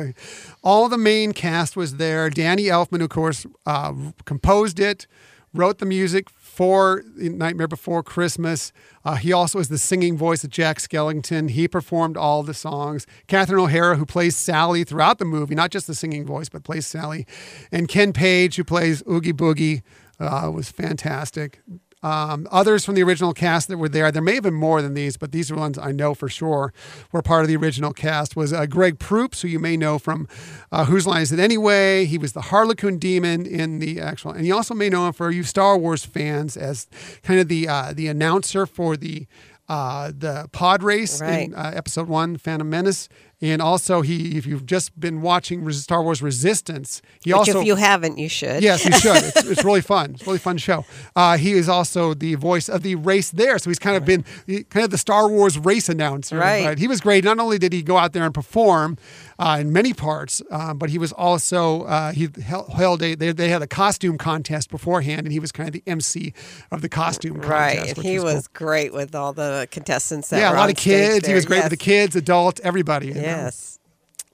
All the main cast was there. Danny Elfman, of course, uh, composed it, wrote the music for Nightmare Before Christmas. Uh, he also is the singing voice of Jack Skellington. He performed all the songs. Catherine O'Hara, who plays Sally throughout the movie, not just the singing voice, but plays Sally, and Ken Page, who plays Oogie Boogie, uh, was fantastic. Um, others from the original cast that were there, there may have been more than these, but these are ones I know for sure were part of the original cast. Was uh, Greg Proops, who you may know from uh, Whose Line Is It Anyway? He was the Harlequin Demon in the actual, and you also may know him for you Star Wars fans as kind of the uh, the announcer for the uh, the pod race in uh, Episode One, Phantom Menace. And also, he, if you've just been watching Star Wars Resistance, he Which also if you haven't, you should. Yes, you should. It's, it's really fun. It's a really fun show. Uh, he is also the voice of the race there, so he's kind of been kind of the Star Wars race announcer. Right. But he was great. Not only did he go out there and perform uh, in many parts, um, but he was also uh, he held, a they, they had a costume contest beforehand, and he was kind of the MC of the costume contest. Right. And which he cool. was great with all the contestants that yeah, a lot of kids. He was great yes. with the kids, adults, everybody. Yes. know.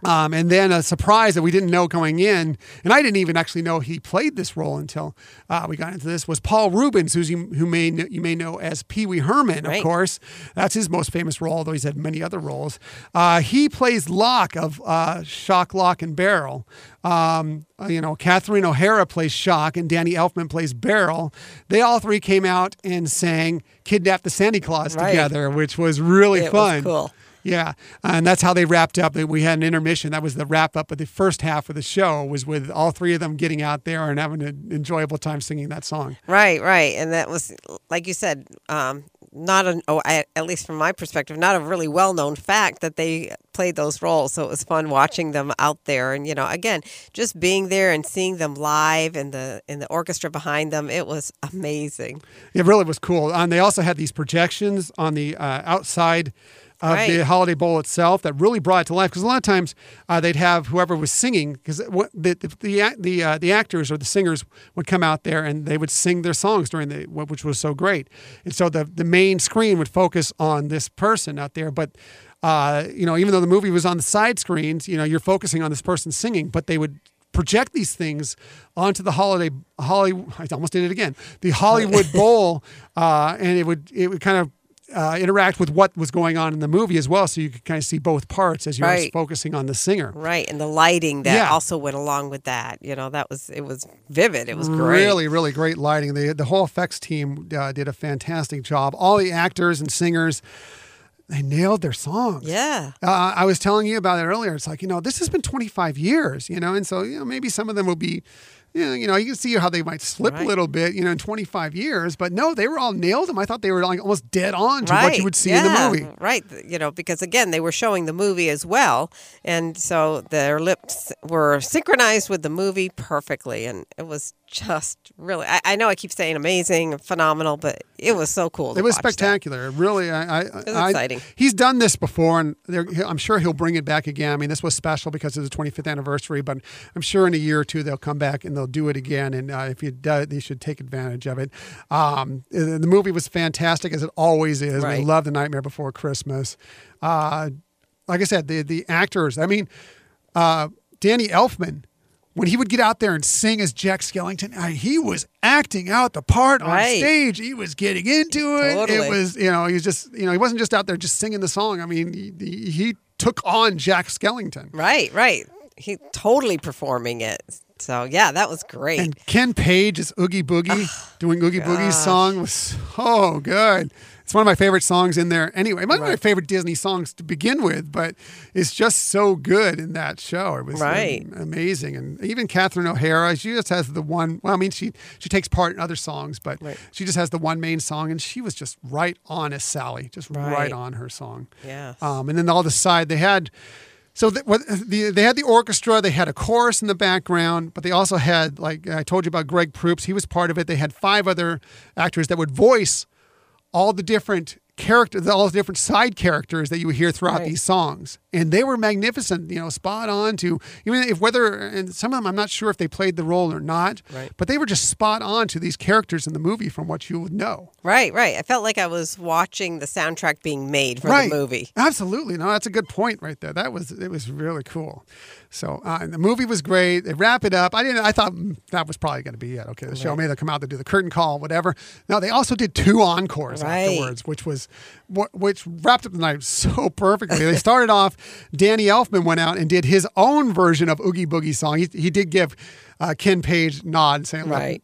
Um, and then a surprise that we didn't know going in, and I didn't even actually know he played this role until uh, we got into this, was Paul Reubens, who's you, who may you may know as Pee Wee Herman, of course. That's his most famous role, although he's had many other roles. Uh, he plays Lock of uh, Shock, Lock, and Barrel. Um, uh, you know, Catherine O'Hara plays Shock, and Danny Elfman plays Barrel. They all three came out and sang "Kidnap the Santa Claus" Right. together, which was really It was fun. cool. Yeah, and that's how they wrapped up. We had an intermission. That was the wrap up of the first half of the show. Was with all three of them getting out there and having an enjoyable time singing that song. Right, right, and that was like you said, um, not an oh, I, at least from my perspective, not a really well-known fact that they played those roles. So it was fun watching them out there, and you know, again, just being there and seeing them live and the and the orchestra behind them, it was amazing. It really was cool. And they also had these projections on the uh, outside of Right. the holiday bowl itself that really brought it to life. Because a lot of times uh, they'd have whoever was singing, because the the the, the, uh, the actors or the singers would come out there and they would sing their songs during the which was so great. And so the the main screen would focus on this person out there, but. Uh, you know, even though the movie was on the side screens, you know, you're focusing on this person singing, but they would project these things onto the holiday Holly. I almost did it again. The Hollywood Bowl, uh, and it would it would kind of uh, interact with what was going on in the movie as well, so you could kind of see both parts as you're Right. focusing on the singer. Right, and the lighting that Yeah. also went along with that. You know, that was it was vivid. It was great. Really, really great lighting. The the whole effects team uh, did a fantastic job. All the actors and singers. They nailed their songs. Yeah. Uh, I was telling you about it earlier. It's like, you know, this has been 25 years, you know, and so, you know, maybe some of them will be, you know, you, know, you can see how they might slip a little bit, you know, in 25 years. But no, they were all nailed them. I thought they were like almost dead on to right. what you would see in the movie. Right. You know, because again, they were showing the movie as well. And so their lips were synchronized with the movie perfectly. And it was just really, I, I know I keep saying amazing, phenomenal, but it was so cool. It was watch that. spectacular. Really, I, I, was I- exciting. He's done this before, and there- I'm sure he'll bring it back again. I mean, this was special because it's the 25th anniversary, but I'm sure in a year or two they'll come back and they'll do it again. And uh, if you do, they should take advantage of it. Um, the movie was fantastic as it always is. We love The Nightmare Before Christmas. Uh, like I said, the the actors. I mean, uh, Danny Elfman. When he would get out there and sing as Jack Skellington, uh, he was acting out the part on stage. He was getting into it. It was, you know, he was just, you know, he wasn't just out there just singing the song. I mean, he, he, he took on Jack Skellington. Right, right. He totally performing it. So yeah, that was great. And Ken Page is Oogie Boogie, doing Oogie Boogie's song was so good. It's one of my favorite songs in there anyway. One of my favorite Disney songs to begin with, but it's just so good in that show. It was Right. amazing. And even Catherine O'Hara, she just has the one, well, I mean, she, she takes part in other songs, but Right. she just has the one main song, and she was just right on as Sally, just right, Right. on her song. Yes. Um, and then all the side, they had so the, what, the, they had the orchestra, they had a chorus in the background, but they also had, like I told you about Greg Proops, he was part of it. They had five other actors that would voice all the different characters, all the different side characters that you would hear throughout Right. these songs, and they were magnificent. You know, spot on to even if whether and some of them I'm not sure if they played the role or not, Right. but they were just spot on to these characters in the movie from what you would know. right, right. I felt like I was watching the soundtrack being made for right. the movie. Absolutely. No, that's a good point right there. That was it was really cool. So uh, the movie was great. They wrap it up. I didn't. I thought mm, that was probably going to be it. Okay, the show. Maybe they'll come out to do the curtain call, whatever. No, they also did two encores Right. afterwards, which was which wrapped up the night so perfectly. they started off. Danny Elfman went out and did his own version of Oogie Boogie song. He, he did give uh, Ken Page nod saying like, Right.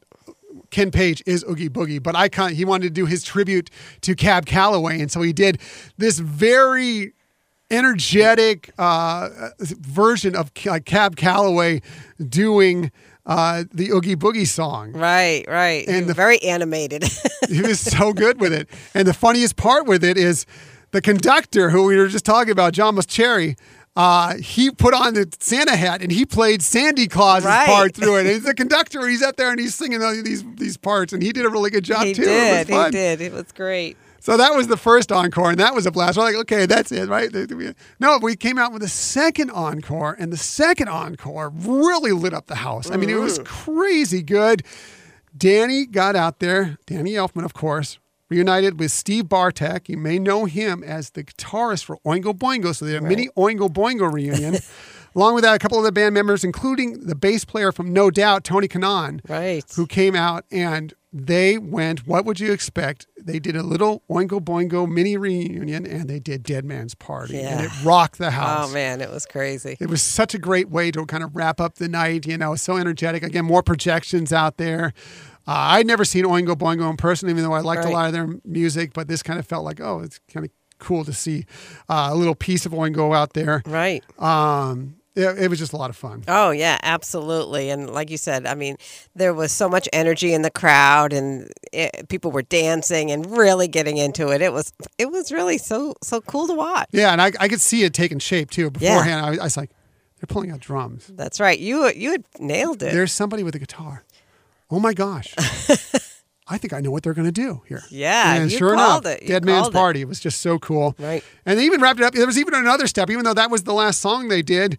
Ken Page is Oogie Boogie, but I kind he wanted to do his tribute to Cab Calloway, and so he did this very energetic uh, version of like Cab Calloway doing uh, the Oogie Boogie song. Right, right. And the- very animated. He was so good with it, and the funniest part with it is the conductor who we were just talking about, John Cherry. Uh, he put on the Santa hat and he played Sandy Claus's Right. part through it. And he's the conductor. He's out there and he's singing all these these parts, and he did a really good job he too. Did. He did. It was great. So that was the first encore, and that was a blast. We're like, okay, that's it, right? No, we came out with a second encore, and the second encore really lit up the house. I mean, it was mm. crazy good. Danny got out there, Danny Elfman, of course, reunited with Steve Bartek. You may know him as the guitarist for Oingo Boingo. So they had a mini Oingo Boingo reunion. Along with that, a couple of the band members, including the bass player from No Doubt, Tony Kanal, Right. who came out and they went, what would you expect? They did a little Oingo Boingo mini reunion and they did Dead Man's Party. And Yeah. it rocked the house. Oh man, it was crazy. It was such a great way to kind of wrap up the night, you know, so energetic. Again, more projections out there. Uh, I'd never seen Oingo Boingo in person, even though I liked a lot of their music, but this kind of felt like, oh, it's kind of cool to see uh, a little piece of Oingo out there. Right. Um, it, it was just a lot of fun. Oh yeah, absolutely. And like you said, I mean, there was so much energy in the crowd, and it, people were dancing and really getting into it. It was it was really so so cool to watch. Yeah, and I, I could see it taking shape too. Yeah. Beforehand, I, I was like, they're pulling out drums. That's right. You you had nailed it. There's somebody with a guitar. Oh my gosh. I think I know what they're going to do here. Yeah, and you sure enough, Dead Man's it. Party. It was just so cool. Right. And they even wrapped it up. There was even another step, even though that was the last song they did.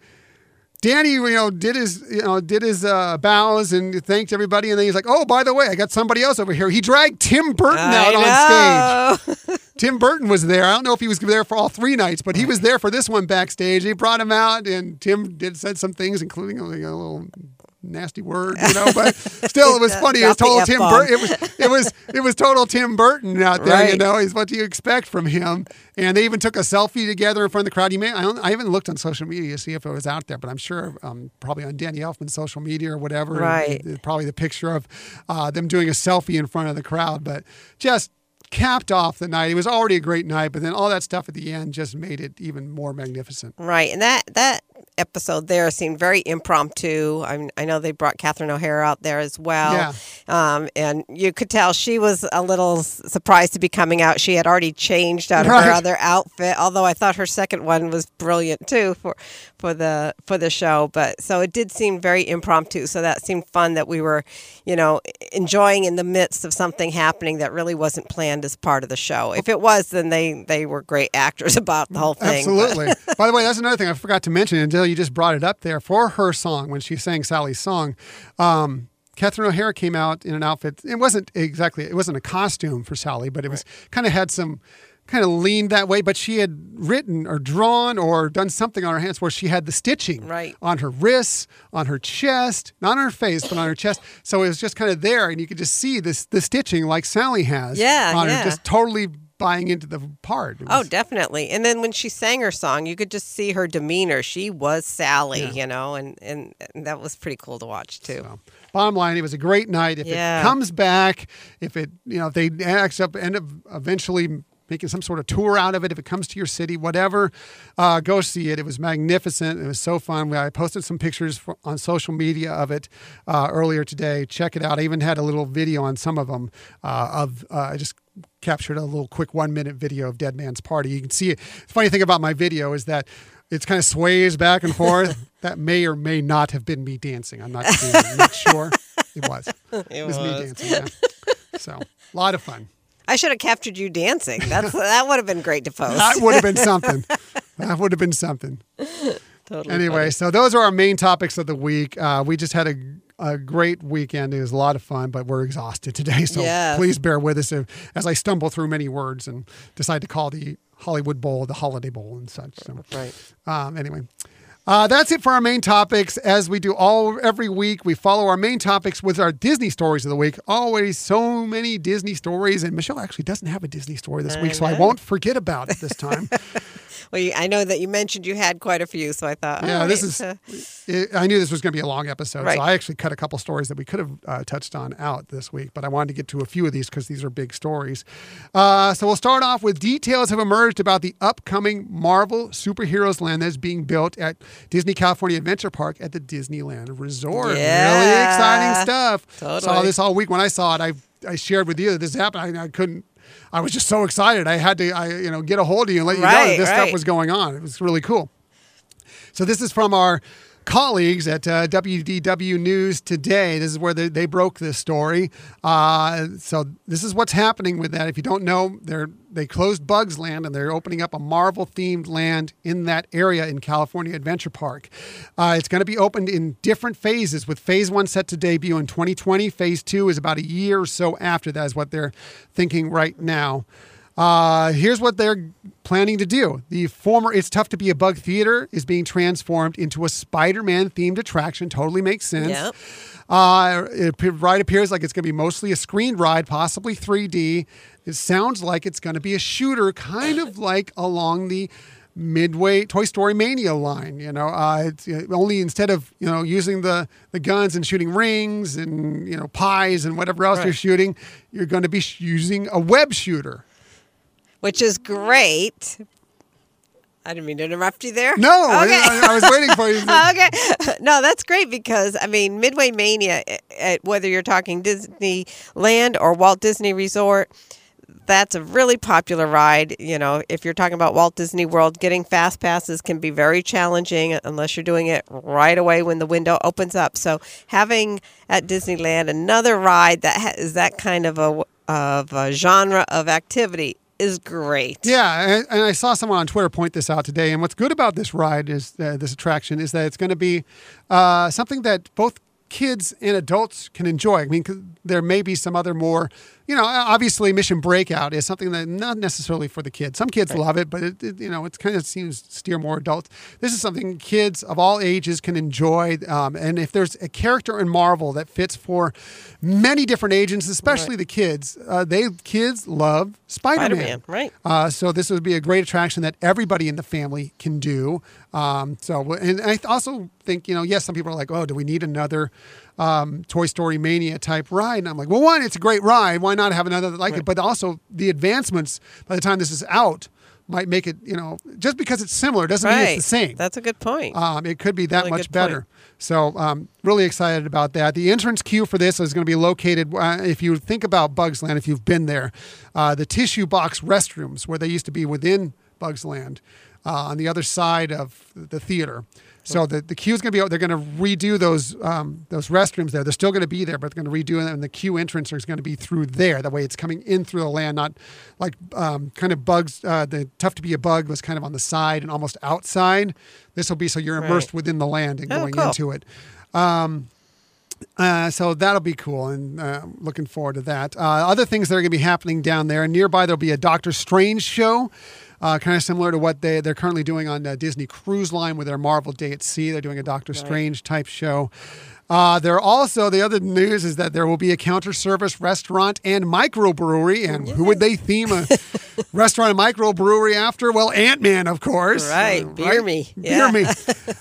Danny, you know, did his, you know, did his uh, bows and thanked everybody, and then he's like, "Oh, by the way, I got somebody else over here." He dragged Tim Burton out on stage. Tim Burton was there. I don't know if he was there for all three nights, but he was there for this one backstage. They brought him out, and Tim did said some things, including a little nasty word, you know. But still, it was funny. It was total Tim. It was it was it was total Tim Burton out there. You know, is what do you expect from him. And they even took a selfie together in front of the crowd. You may I, don't, I haven't looked on social media to see if it was out there, but I'm sure um, probably on Danny Elfman's social media or whatever. Right. uh, Probably the picture of uh, them doing a selfie in front of the crowd, but just capped off the night. It was already a great night, but then all that stuff at the end just made it even more magnificent. Right, and that that episode there seemed very impromptu. I, mean, I know they brought Catherine O'Hara out there as well, Yeah. um, and you could tell she was a little surprised to be coming out. She had already changed out of Right. her other outfit, although I thought her second one was brilliant too for for the for the show. But so it did seem very impromptu. So that seemed fun that we were, you know, enjoying in the midst of something happening that really wasn't planned as part of the show. If it was, then they they were great actors about the whole thing. Absolutely. By the way, that's another thing I forgot to mention until you just brought it up there. For her song, when she sang Sally's song, um, Catherine O'Hara came out in an outfit. It wasn't exactly, it wasn't a costume for Sally, but it was kind of had some, kind of leaned that way. But she had written or drawn or done something on her hands where she had the stitching Right. on her wrists, on her chest, not on her face, but on her chest. So it was just kind of there, and you could just see this the stitching like Sally has Yeah, on yeah. her, just totally buying into the part. It Oh, definitely. And then when she sang her song, you could just see her demeanor. She was Sally, you know, and, and, and that was pretty cool to watch too. So, bottom line, it was a great night. If Yeah. it comes back, if it, you know, if they actually end up eventually making some sort of tour out of it, if it comes to your city, whatever, uh, go see it. It was magnificent. It was so fun. I posted some pictures for, on social media of it uh, earlier today. Check it out. I even had a little video on some of them uh, of, uh, I just captured a little quick one minute video of Dead Man's Party. You can see it. The funny thing about my video is that it kind of sways back and forth. that may or may not have been me dancing. I'm not, I'm not sure. It was. It, was, me dancing. Yeah. So a lot of fun. I should have captured you dancing. That's that would have been great to post. That would have been something. That would have been something. totally Anyway, funny. so those are our main topics of the week. Uh, we just had a, a great weekend. It was a lot of fun, but we're exhausted today. So Yes. please bear with us if, as I stumble through many words and decide to call the Hollywood Bowl the Holiday Bowl and such. So, Right. um, anyway. Uh, that's it for our main topics. As we do all every week, we follow our main topics with our Disney stories of the week. Always so many Disney stories, and Michelle actually doesn't have a Disney story this I week, so I won't forget about it this time. Well, you- I know that you mentioned you had quite a few, so I thought, Yeah, all this is- uh, it, I knew this was going to be a long episode, Right. so I actually cut a couple stories that we could have uh, touched on out this week, but I wanted to get to a few of these because these are big stories. Uh, so we'll start off with details have emerged about the upcoming Marvel Superheroes Land that's being built at Disney California Adventure Park at the Disneyland Resort. Yeah. Really exciting stuff. Totally. Saw this all week when I saw it. I I shared with you that this happened. I, I couldn't. I was just so excited. I had to, I you know, get a hold of you and let you know that Right, this stuff was going on. It was really cool. So this is from our colleagues at uh, WDW News today. This is where they, they broke this story. Uh, so this is what's happening with that. If you don't know, they're they closed Bugs Land and they're opening up a Marvel themed land in that area in California Adventure Park. Uh, it's going to be opened in different phases, with Phase One set to debut in 2020. Phase Two is about a year or so after that, is what they're thinking right now. Uh, here's what they're planning to do. The former It's Tough to Be a Bug Theater is being transformed into a Spider Man themed attraction. Totally makes sense. Yep. Uh, it ride appears like it's going to be mostly a screen ride, possibly 3D. It sounds like it's going to be a shooter, kind of like along the Midway Toy Story Mania line. You know, uh, it's uh, only instead of you know using the the guns and shooting rings and you know pies and whatever else you're shooting, you're going to be sh- using a web shooter. Which is great. I didn't mean to interrupt you there. No, I- Okay. I, I was waiting for you. okay. No, that's great because I mean, Midway Mania, eh, eh, whether you're talking Disneyland or Walt Disney Resort, that's a really popular ride. You know, if you're talking about Walt Disney World, getting fast passes can be very challenging unless you're doing it right away when the window opens up. So having at Disneyland another ride that ha- is that kind of a of a genre of activity is great. Yeah, and, I saw someone on Twitter point this out today. And what's good about this ride is uh, this attraction is that it's going to be uh, something that both kids and adults can enjoy. I mean, there may be some other more, you know, obviously Mission Breakout is something that not necessarily for the kids. Some kids love it, but it, it, you know, it kind of seems to steer more adults. This is something kids of all ages can enjoy. Um, and if there's a character in Marvel that fits for many different ages, especially the kids, uh, they kids love Spider-Man. Spider-Man, right. Uh, so this would be a great attraction that everybody in the family can do. Um, so, and I also think, you know, yes, some people are like, oh, do we need another um, Toy Story Mania type ride? And I'm like, well, one, it's a great ride. Why not have another like it? But also the advancements by the time this is out might make it, you know, just because it's similar doesn't mean it's the same. That's a good point. Um, it could be that Really much good point. better. So, um, really excited about that. The entrance queue for this is going to be located, uh, if you think about Bugs Land, if you've been there, uh, the tissue box restrooms where they used to be within Bugs Land uh, on the other side of the theater. So the, the queue is going to be, they're going to redo those um, those restrooms there. They're still going to be there, but they're going to redo them, and the queue entrance is going to be through there. That way it's coming in through the land, not like um, kind of bugs. Uh, the Tough to Be a Bug was kind of on the side and almost outside. This will be so you're immersed Right. within the land and Oh, going cool. into it. Um, uh, so that'll be cool, and uh, looking forward to that. Uh, other things that are going to be happening down there, nearby there'll be a Doctor Strange show, uh, kind of similar to what they they're currently doing on uh, Disney Cruise Line with their Marvel Day at Sea. They're doing a Doctor Strange type show. Uh, there also the other news is that there will be a counter service restaurant and microbrewery, and who would they theme a restaurant and microbrewery after? Well, Ant Man, of course. Right, Uh, Beer Me. Beer Yeah. me.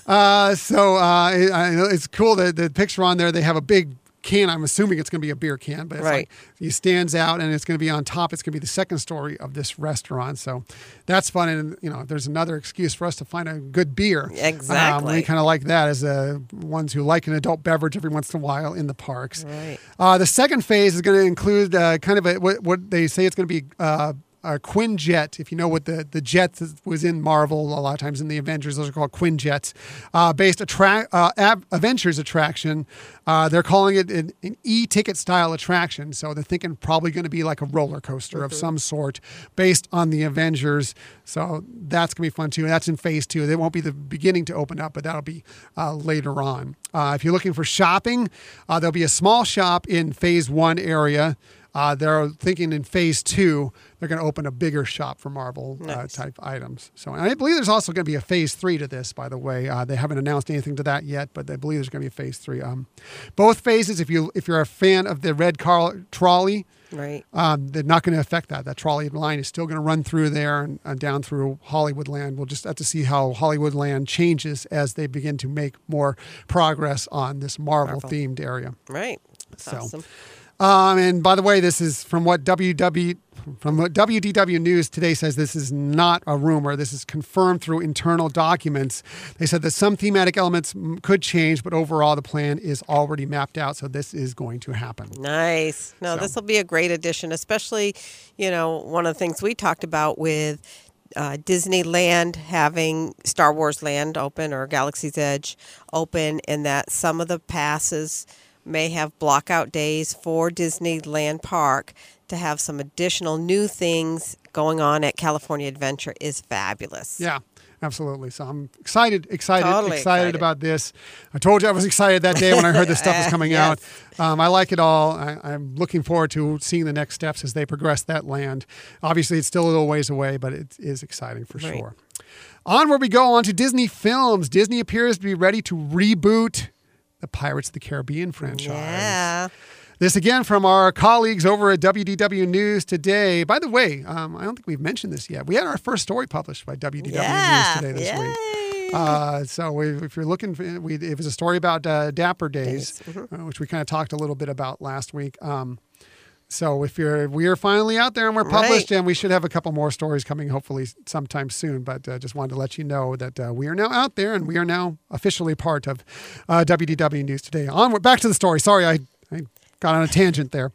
Uh, so uh, it- it's cool that the picture on there they have a big can. I'm assuming it's going to be a beer can, but it's Right. like he stands out and it's going to be on top. It's going to be the second story of this restaurant. So that's fun. And you know, there's another excuse for us to find a good beer. Um, Exactly. we kind of like that as uh, ones who like an adult beverage every once in a while in the parks. Right. Uh, the second phase is going to include uh, kind of a, what, what they say it's going to be uh, a Quinjet. If you know what the the jets was in Marvel, a lot of times in the Avengers, those are called Quinjets. Uh, based attract uh, Adventures attraction. Uh, they're calling it an, an e-ticket style attraction. So they're thinking probably going to be like a roller coaster of some sort based on the Avengers. So that's going to be fun too. That's in phase two. They won't be the beginning to open up, but that'll be uh, later on. Uh, if you're looking for shopping, uh, there'll be a small shop in phase one area. Uh, they're thinking in phase two, they're going to open a bigger shop for Marvel uh, type items. So I believe there's also going to be a phase three to this, by the way. Uh, they haven't announced anything to that yet, but I believe there's going to be a phase three. Um, both phases, if you if you're a fan of the red car trolley, Right. um, they're not going to affect that. That trolley line is still going to run through there and, and down through Hollywood Land. We'll just have to see how Hollywood Land changes as they begin to make more progress on this Marvel themed area. Right. That's So, awesome. Um, and by the way, this is from what WW from what WDW News today says. This is not a rumor. This is confirmed through internal documents. They said that some thematic elements could change, but overall the plan is already mapped out. So this is going to happen. Nice. No, So- this will be a great addition, especially, you know, one of the things we talked about with uh, Disneyland having Star Wars Land open or Galaxy's Edge open, and that some of the passes may have blockout days for Disneyland Park. to have some additional new things going on at California Adventure is fabulous. Yeah, absolutely. So I'm excited, excited, Totally excited, excited. about this. I told you I was excited that day when I heard this stuff was coming Yes. out. Um, I like it all. I, I'm looking forward to seeing the next steps as they progress that land. Obviously, it's still a little ways away, but it is exciting for Right. sure. Onward we go on to Disney films. Disney appears to be ready to reboot the Pirates of the Caribbean franchise. Yeah. This again from our colleagues over at WDW News today. By the way, um, I don't think we've mentioned this yet. We had our first story published by WDW Yeah. News today this week. Yay. Uh, so we, if you're looking, for, we, it was a story about uh, Dapper Days, Mm-hmm. uh, which we kind of talked a little bit about last week. Um, so if you're, we are finally out there and we're published, Right. and we should have a couple more stories coming hopefully sometime soon. But uh, just wanted to let you know that uh, we are now out there and we are now officially part of uh, WDW News today. Onward, back to the story. Sorry, I, I got on a tangent there.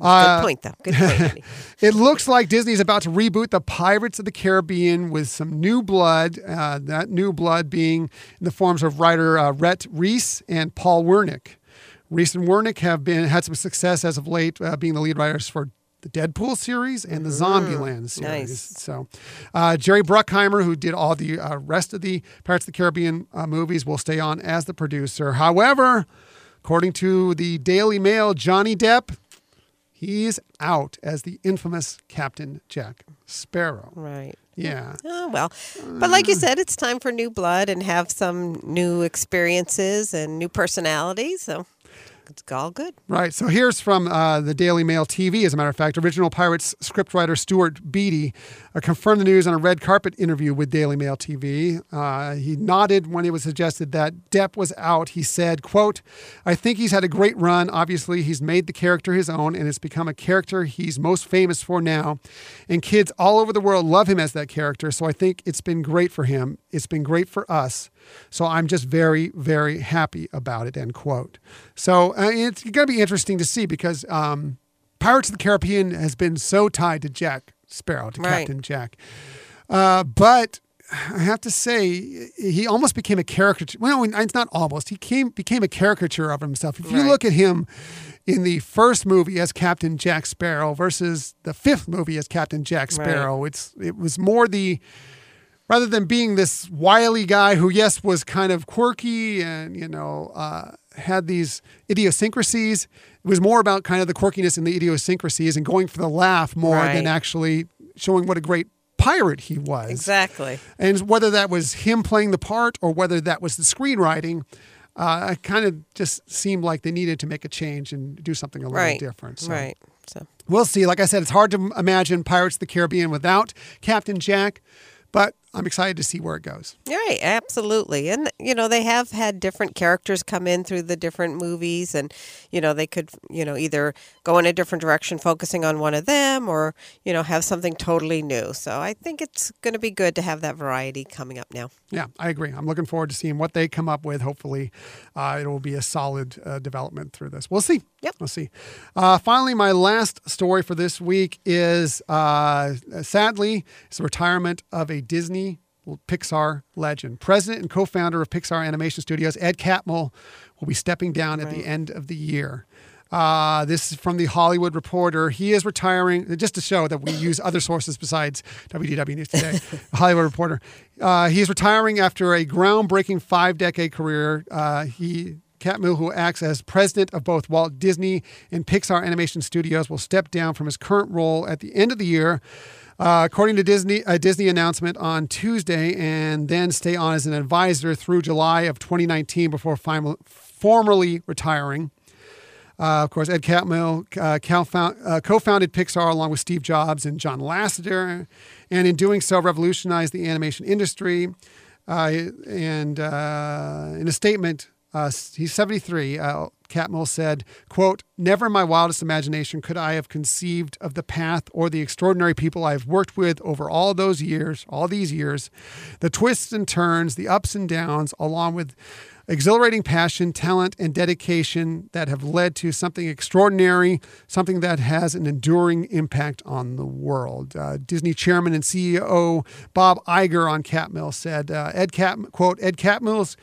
Uh, Good point, though. Good point. It looks like Disney's about to reboot the Pirates of the Caribbean with some new blood. Uh, that new blood being in the forms of writer uh, Rhett Reese and Paul Wernick. Reese and Wernick have been had some success as of late, uh, being the lead writers for the Deadpool series and the Zombieland series. nice. So, uh, Jerry Bruckheimer, who did all the uh, rest of the Pirates of the Caribbean uh, movies, will stay on as the producer. However, according to the Daily Mail, Johnny Depp He's out as the infamous Captain Jack Sparrow. right. Yeah. Oh, well. But like you said, it's time for new blood and have some new experiences and new personalities. So it's all good. Right. So here's from uh, the Daily Mail TV, as a matter of fact. Original Pirates scriptwriter Stuart Beatty uh, confirmed the news on a red carpet interview with Daily Mail TV. Uh, he nodded when it was suggested that Depp was out. He said, quote, I think he's had a great run. Obviously, he's made the character his own, and it's become a character he's most famous for now. And kids all over the world love him as that character. So I think it's been great for him. It's been great for us. So I'm just very, very happy about it, end quote. So uh, it's going to be interesting to see because um, Pirates of the Caribbean has been so tied to Jack Sparrow, to Right. Captain Jack. Uh, but I have to say, he almost became a caricature. Well, it's not almost. He came became a caricature of himself. If you Right. look at him in the first movie as Captain Jack Sparrow versus the fifth movie as Captain Jack Right. Sparrow, it's it was more the rather than being this wily guy who, yes, was kind of quirky and you know uh, had these idiosyncrasies, it was more about kind of the quirkiness and the idiosyncrasies and going for the laugh more than actually showing what a great pirate he was. Exactly. And whether that was him playing the part or whether that was the screenwriting, uh, it kind of just seemed like they needed to make a change and do something a little Right. different. So Right. So we'll see. Like I said, it's hard to imagine Pirates of the Caribbean without Captain Jack, but I'm excited to see where it goes. Right, absolutely. And you know, they have had different characters come in through the different movies and you know, they could, you know, either go in a different direction focusing on one of them or, you know, have something totally new. So I think it's going to be good to have that variety coming up now. Yeah, I agree. I'm looking forward to seeing what they come up with. Hopefully, uh, it will be a solid uh, development through this. We'll see. Yep. We'll see. Uh, finally, my last story for this week is uh, sadly, it's the retirement of a Disney Pixar legend. President and co founder of Pixar Animation Studios, Ed Catmull, will be stepping down at the end of the year. Uh, this is from the Hollywood Reporter. He is retiring, just to show that we use other sources besides WDW News Today. Hollywood Reporter. Uh, he is retiring after a groundbreaking five decade career. Uh, he Catmull, who acts as president of both Walt Disney and Pixar Animation Studios, will step down from his current role at the end of the year. Uh, according to Disney, a Disney announcement on Tuesday, and then stay on as an advisor through July of 2019 before final, formally retiring. Uh, of course, Ed Catmull uh, uh, co-founded Pixar along with Steve Jobs and John Lasseter, and in doing so, revolutionized the animation industry. Uh, and uh, in a statement, uh, he's 73. Uh, Catmull said, "quote Never in my wildest imagination could I have conceived of the path or the extraordinary people I have worked with over all those years, all these years, the twists and turns, the ups and downs, along with." exhilarating passion, talent, and dedication that have led to something extraordinary, something that has an enduring impact on the world. Uh, Disney chairman and CEO Bob Iger on Catmull said, uh, "Ed Cat quote Ed Catmull's."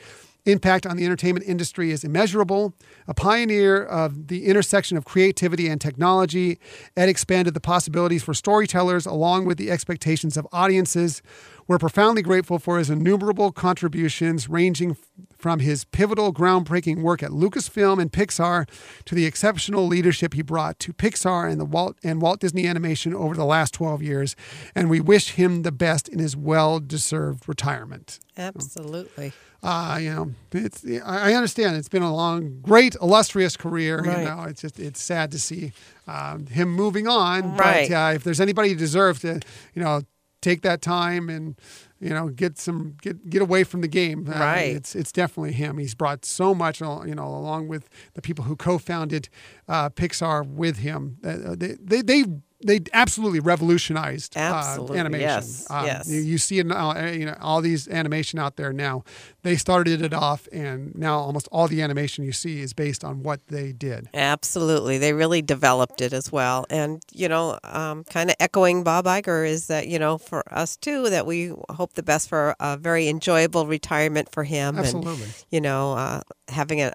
Impact on the entertainment industry is immeasurable. A pioneer of the intersection of creativity and technology, Ed expanded the possibilities for storytellers along with the expectations of audiences. We're profoundly grateful for his innumerable contributions, ranging f- from his pivotal, groundbreaking work at Lucasfilm and Pixar to the exceptional leadership he brought to Pixar and the Walt and Walt Disney Animation over the last 12 years. And we wish him the best in his well-deserved retirement. Absolutely. Uh, you know, it's I I understand it's been a long, great, illustrious career. Right. You know, it's just it's sad to see um, him moving on. Right. But uh, if there's anybody who deserves to, you know, take that time and you know get some get get away from the game. uh, Right. It's it's definitely him. He's brought so much, uh, you know, along with the people who co-founded uh, Pixar with him. Uh, they they. they they absolutely revolutionized uh, animation. yes, Uh, yes. you, you see it uh, you know all these animation out there now. They started it off, and now almost all the animation you see is based on what they did. Absolutely. They really developed it as well. And, you know, um, kind of echoing Bob Iger is that, you know, for us too, that we hope the best for a very enjoyable retirement for him. Absolutely. And, you know, uh, having a,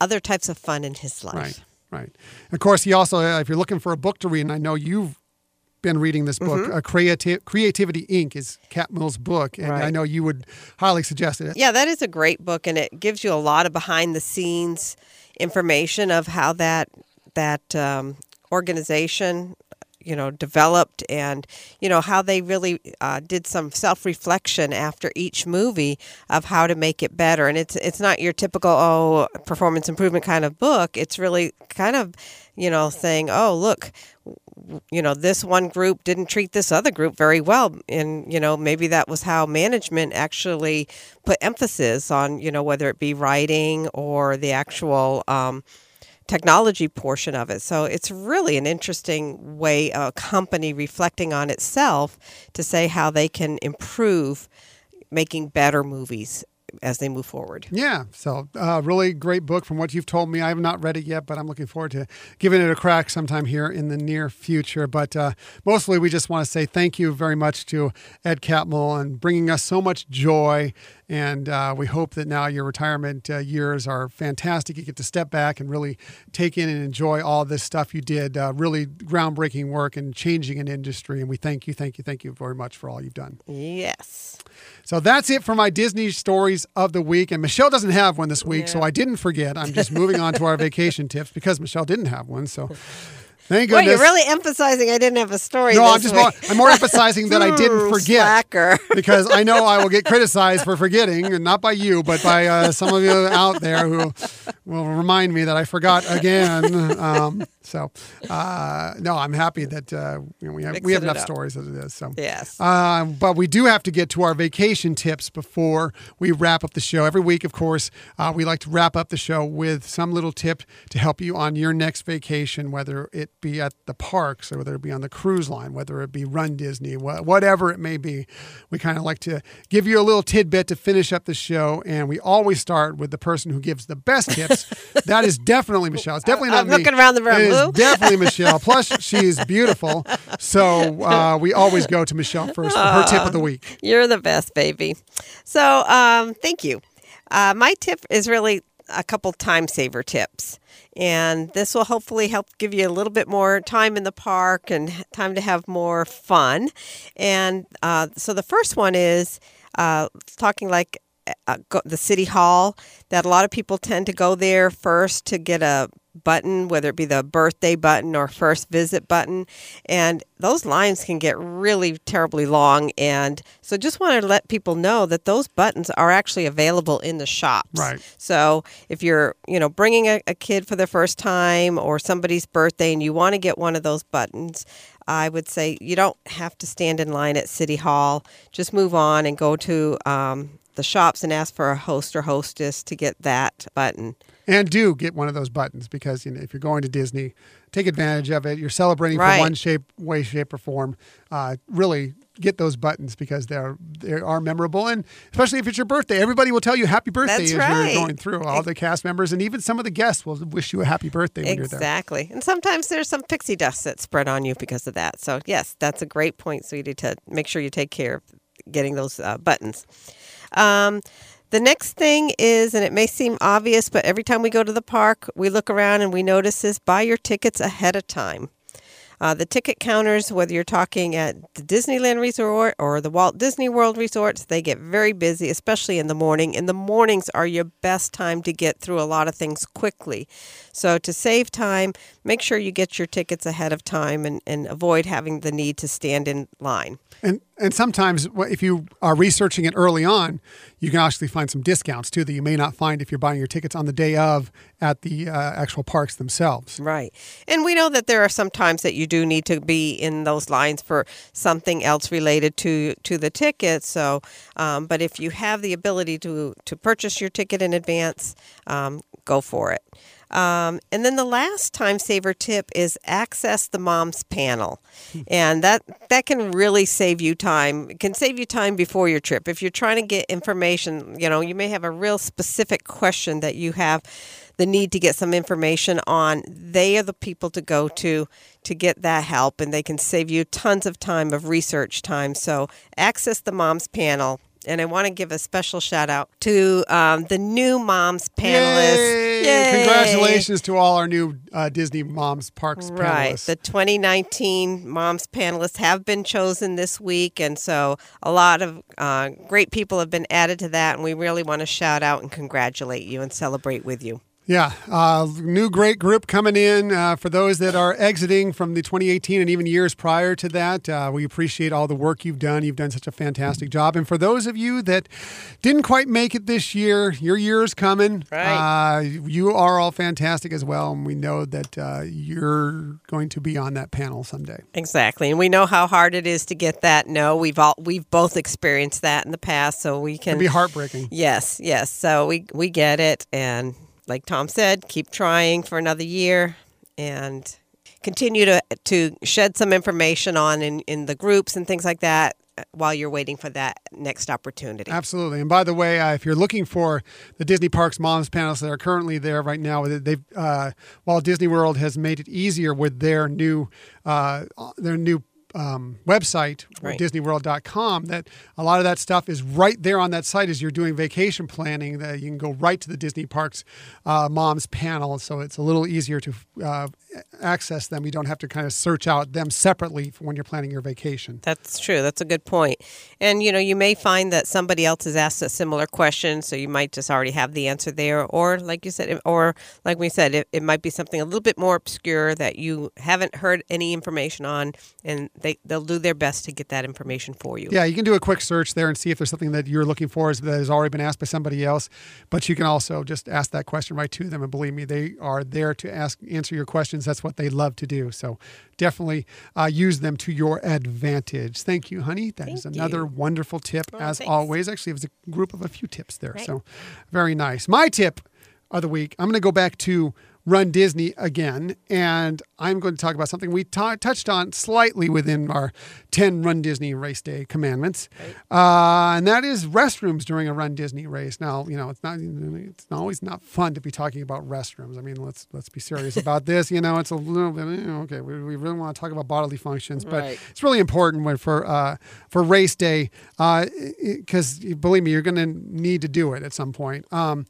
other types of fun in his life. Right, right. Of course, he also, uh, if you're looking for a book to read, and I know you've been reading this book, Mm-hmm. uh, Creati- Creativity Inc. is Catmull's book, and I know you would highly suggest it. Yeah, that is a great book, and it gives you a lot of behind the scenes information of how that that um, organization, you know, developed, and you know how they really uh, did some self reflection after each movie of how to make it better. And it's it's not your typical oh performance improvement kind of book. It's really kind of you know saying oh look you know this one group didn't treat this other group very well and you know maybe that was how management actually put emphasis on you know whether it be writing or the actual um, technology portion of it so it's really an interesting way a company reflecting on itself to say how they can improve making better movies as they move forward Yeah, so uh, really great book from what you've told me. I have not read it yet, but I'm looking forward to giving it a crack sometime here in the near future. But uh, mostly, we just want to say thank you very much to Ed Catmull and bringing us so much joy. And uh, we hope that now your retirement uh, years are fantastic. You get to step back and really take in and enjoy all this stuff you did. Uh, really groundbreaking work and changing an industry. And we thank you, thank you, thank you very much for all you've done. yes So that's it for my Disney stories of the week. And Michelle doesn't have one this week, so I didn't forget. I'm just moving on to our vacation tips because Michelle didn't have one. So thank well goodness. you're really emphasizing i didn't have a story no, I'm just more, I'm more emphasizing that I didn't forget slacker. because I know I will get criticized for forgetting, and not by you, but by uh, some of you out there who will remind me that I forgot again. Um, so uh, no, I'm happy that uh, we have we have enough up. stories as it is. So Yes. uh, but we do have to get to our vacation tips before we wrap up the show. Every week, of course, uh, we like to wrap up the show with some little tip to help you on your next vacation, whether it be at the parks or whether it be on the cruise line, whether it be Run Disney, wha- whatever it may be. We kind of like to give you a little tidbit to finish up the show, and we always start with the person who gives the best tips. that is definitely Michelle. It's definitely not I'm me. looking around the room. It is definitely Michelle. Plus, she's beautiful. So uh, we always go to Michelle first for her tip of the week. You're the best, baby. So, um, thank you. Uh, my tip is really a couple time saver tips. And this will hopefully help give you a little bit more time in the park and time to have more fun. And uh, so the first one is uh, talking like uh, go, the city hall, that a lot of people tend to go there first to get a button, whether it be the birthday button or first visit button. And those lines can get really terribly long. And so just wanted to let people know that those buttons are actually available in the shops. Right. So if you're, you know, bringing a, a kid for the first time or somebody's birthday and you want to get one of those buttons, I would say you don't have to stand in line at City Hall. Just move on and go to um, the shops and ask for a host or hostess to get that button. And do get one of those buttons because you know if you're going to Disney, take advantage of it. You're celebrating Right. for one shape, way, shape, or form. Uh, really get those buttons because they're they are memorable, and especially if it's your birthday, everybody will tell you happy birthday That's as right. you're going through. All the cast members and even some of the guests will wish you a happy birthday when you're there. Exactly. And sometimes there's some pixie dust that's spread on you because of that. So, yes, that's a great point, sweetie, to make sure you take care of getting those uh, buttons. Um, The next thing is, and it may seem obvious, but every time we go to the park, we look around and we notice this buy your tickets ahead of time. Uh, the ticket counters, whether you're talking at the Disneyland Resort or the Walt Disney World resorts, they get very busy, especially in the morning. And the mornings are your best time to get through a lot of things quickly. So, to save time, make sure you get your tickets ahead of time and, and avoid having the need to stand in line. And and sometimes if you are researching it early on, you can actually find some discounts too that you may not find if you're buying your tickets on the day of at the uh, actual parks themselves. Right. And we know that there are some times that you do need to be in those lines for something else related to to the ticket. So, um, but if you have the ability to to purchase your ticket in advance, um, go for it. Um, and then the last time saver tip is access the mom's panel, and that that can really save you time. It can save you time before your trip if you're trying to get information. You know, you may have a real specific question that you have the need to get some information on. They are the people to go to to get that help, and they can save you tons of time of research time. So access the mom's panel. And I want to give a special shout out to um, the new moms panelists. Yay! Yay! Congratulations to all our new uh, Disney Moms Parks Right. panelists. The 2019 Moms panelists have been chosen this week. And so a lot of uh, great people have been added to that. And we really want to shout out and congratulate you and celebrate with you. Yeah, uh, new great group coming in. Uh, for those that are exiting from the 2018 and even years prior to that, uh, we appreciate all the work you've done. You've done such a fantastic job. And for those of you that didn't quite make it this year, your year is coming. Right. Uh, you are all fantastic as well, and we know that uh, you're going to be on that panel someday. Exactly, and we know how hard it is to get that no. We've all we've both experienced that in the past, so we can It'd be heartbreaking. Yes, yes. So we we get it, and like Tom said, keep trying for another year, and continue to to shed some information on in in the groups and things like that while you're waiting for that next opportunity. Absolutely. And by the way, uh, if you're looking for the Disney Parks Moms panels that are currently there right now, they've uh, Walt Disney World has made it easier with their new uh, their new um, website, Right. DisneyWorld.com, that a lot of that stuff is right there on that site as you're doing vacation planning. That you can go right to the Disney Parks uh, Moms panel, so it's a little easier to uh, access them. You don't have to kind of search out them separately for when you're planning your vacation. That's true. That's a good point. And you know, you may find that somebody else has asked a similar question, so you might just already have the answer there, or like you said, or like we said, it, it might be something a little bit more obscure that you haven't heard any information on, and they they'll do their best to get that information for you. Yeah, you can do a quick search there and see if there's something that you're looking for that has already been asked by somebody else. But you can also just ask that question right to them, and believe me, they are there to ask answer your questions. That's what they love to do. So definitely uh, use them to your advantage. Thank you, honey. That is Thank another you. wonderful tip, Oh, as thanks. always. Actually, it was a group of a few tips there. Right. So very nice. My tip of the week. I'm going to go back to Run Disney again, and I'm going to talk about something we ta- touched on slightly within our 10 Run Disney Race Day commandments, uh, and that is restrooms during a Run Disney race. Now, you know, it's not it's always not fun to be talking about restrooms. I mean, let's let's be serious about this. You know, it's a little bit you know, okay. We, we really want to talk about bodily functions, but Right. it's really important when for uh, for race day because believe me, you're going to need to do it at some point. Um,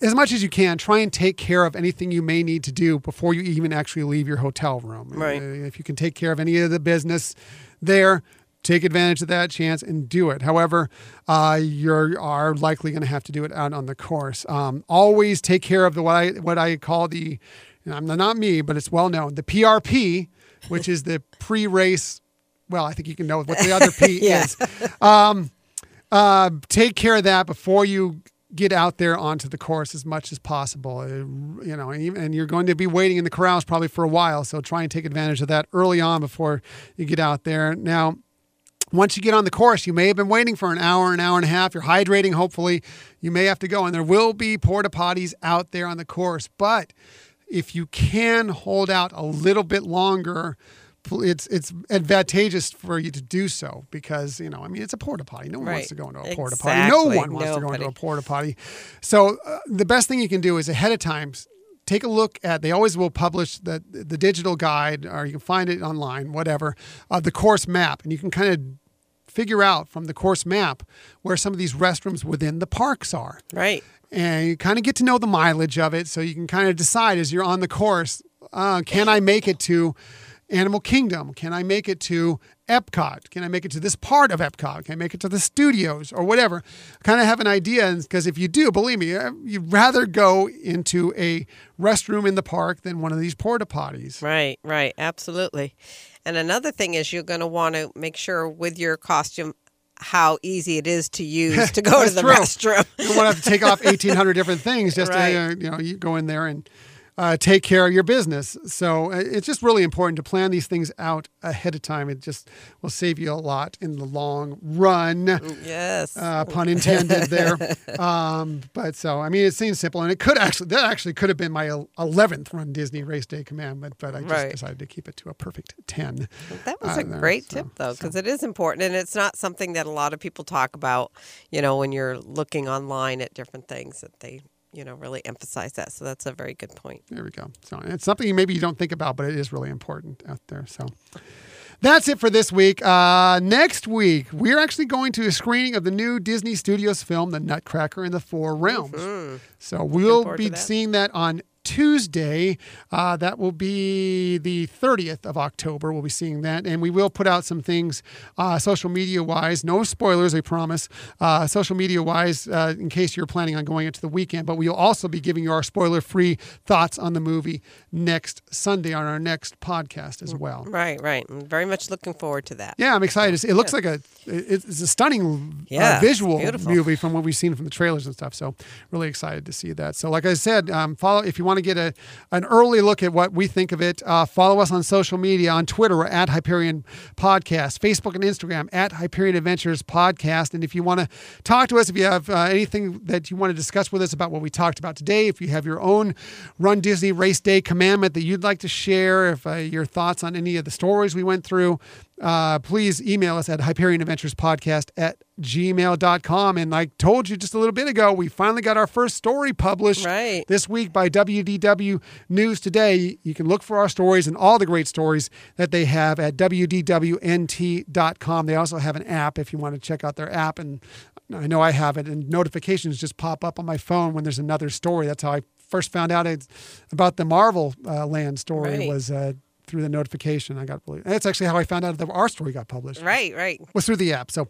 as much as you can, try and take care of anything you may need to do before you even actually leave your hotel room. Right. Uh, If you can take care of any of the business there, take advantage of that chance and do it. However, uh, you are likely going to have to do it out on the course. Um, always take care of the what I what I call the, I'm not me, but it's well known, the PRP, which is the pre-race. Well, I think you can know what the other P Yeah. is Um, uh, take care of that before you get out there onto the course as much as possible. Uh, you know, and, you're going to be waiting in the corrals probably for a while, so try and take advantage of that early on before you get out there. Now, once you get on the course, you may have been waiting for an hour, an hour and a half. You're hydrating, hopefully. You may have to go, and there will be porta potties out there on the course. But if you can hold out a little bit longer, it's it's advantageous for you to do so because you know I mean it's a porta potty. No one wants to go into a porta potty. No one wants to go into a porta potty. So uh, the best thing you can do is ahead of time take a look at. They always will publish the the digital guide, or you can find it online, whatever, of the course map, and you can kind of figure out from the course map where some of these restrooms within the parks are Right. and you kind of get to know the mileage of it so you can kind of decide as you're on the course uh, can i make it to animal kingdom can i make it to epcot can i make it to this part of epcot can i make it to the studios or whatever kind of have an idea because if you do believe me you'd rather go into a restroom in the park than one of these porta potties Right, right, absolutely. And another thing is you're going to want to make sure with your costume how easy it is to use to go to the true. restroom. you don't want to have to take off 1800 different things just Right. to uh, you know you go in there and uh, take care of your business so uh, it's just really important to plan these things out ahead of time it just will save you a lot in the long run yes. uh, pun intended there um, but so i mean it seems simple and it could actually that actually could have been my 11th run disney race day commandment but i just Right. decided to keep it to a perfect 10 That was uh, a there, great so- tip, though, because it is important, and it's not something that a lot of people talk about. You know, when you're looking online at different things, that they, you know, really emphasize that. So that's a very good point. There we go. So it's something maybe you don't think about, but it is really important out there. So that's it for this week. Uh, next week, we're actually going to a screening of the new Disney Studios film, The Nutcracker in the Four Realms. So we'll be that. seeing that on Tuesday. Uh, that will be the 30th of October. We'll be seeing that. And we will put out some things uh, social media wise. No spoilers, I promise. Uh, social media wise, uh, in case you're planning on going into the weekend. But we'll also be giving you our spoiler free thoughts on the movie next Sunday on our next podcast as well. Right, right. I'm very much looking forward to that. Yeah, I'm excited. It looks like a it's a stunning Yeah, uh, visual movie from what we've seen from the trailers and stuff. So really excited to see that. So like I said, um, follow if you want to get a an early look at what we think of it. Uh, follow us on social media on Twitter at Hyperion Podcast, Facebook and Instagram at Hyperion Adventures Podcast. And if you want to talk to us, if you have uh, anything that you want to discuss with us about what we talked about today, if you have your own Run Disney Race Day commandment that you'd like to share, if uh, your thoughts on any of the stories we went through, uh, please email us at Hyperion Adventures Podcast at gmail.com. And like told you just a little bit ago, we finally got our first story published Right. this week by WDW News Today. You can look for our stories and all the great stories that they have at WDWNT.com. They also have an app if you want to check out their app. And I know I have it, and notifications just pop up on my phone when there's another story. That's how I first found out about the Marvel uh, Land story Right. was uh, through the notification. I got really, that's actually how I found out that our story got published Right, right. was through the app. So,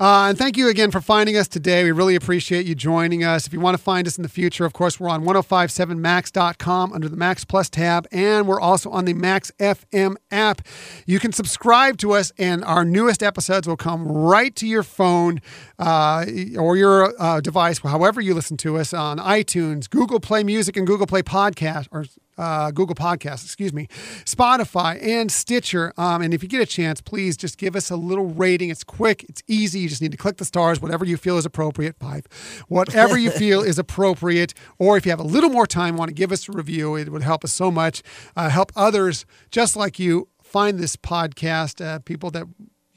uh, and thank you again for finding us today. We really appreciate you joining us. If you want to find us in the future, of course, we're on 1057max.com under the Max Plus tab, and we're also on the Max FM app. You can subscribe to us, and our newest episodes will come right to your phone uh, or your uh, device, however you listen to us on iTunes, Google Play Music, and Google Play Podcast, or uh, Google Podcasts, excuse me, Spotify, and Stitcher. Um, and if you get a chance, please just give us a little rating. It's quick, it's easy. You just need to click the stars, whatever you feel is appropriate. Five, whatever you feel is appropriate. Or if you have a little more time, want to give us a review, it would help us so much. Uh, help others just like you find this podcast. Uh, people that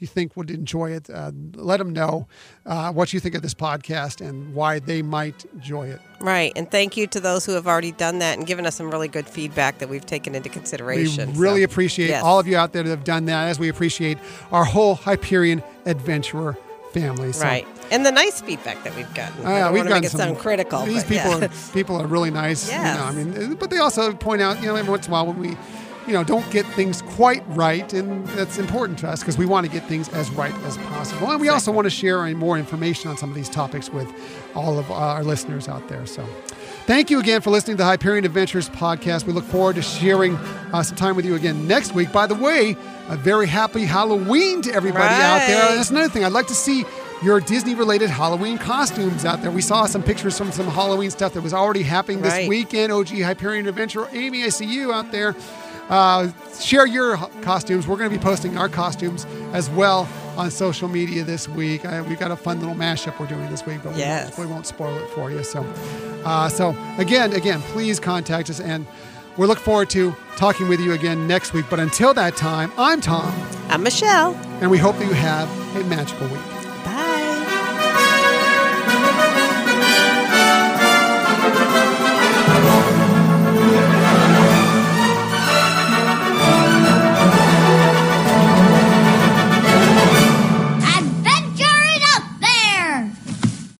you think would enjoy it. Uh, let them know uh, what you think of this podcast and why they might enjoy it. Right. And thank you to those who have already done that and given us some really good feedback that we've taken into We consideration. really So, appreciate yes. all of you out there that have done that, as we appreciate our whole Hyperion adventurer family. So, Right. And the nice feedback that we've gotten. uh, we've gotten make it some, sound critical. These people yeah. are people are really nice. You know, I mean, but they also point out, you know, every once in a while when we, you know, don't get things quite right, and that's important to us because we want to get things as right as possible, and we also want to share more information on some of these topics with all of our listeners out there. So. Thank you again for listening to the Hyperion Adventures podcast. We look forward to sharing uh, some time with you again next week. By the way, a very happy Halloween to everybody out there. That's another thing. I'd like to see your Disney related Halloween costumes out there. We saw some pictures from some Halloween stuff that was already happening this Right. weekend. OG Hyperion Adventure. Amy, I see you out there. Uh, share your costumes. We're going to be posting our costumes as well on social media this week. Uh, we've got a fun little mashup we're doing this week, but we, Yes. won't, we won't spoil it for you. So, uh, so again, again, please contact us, and we look forward to talking with you again next week. But until that time, I'm Tom, I'm Michelle. and we hope that you have a magical week.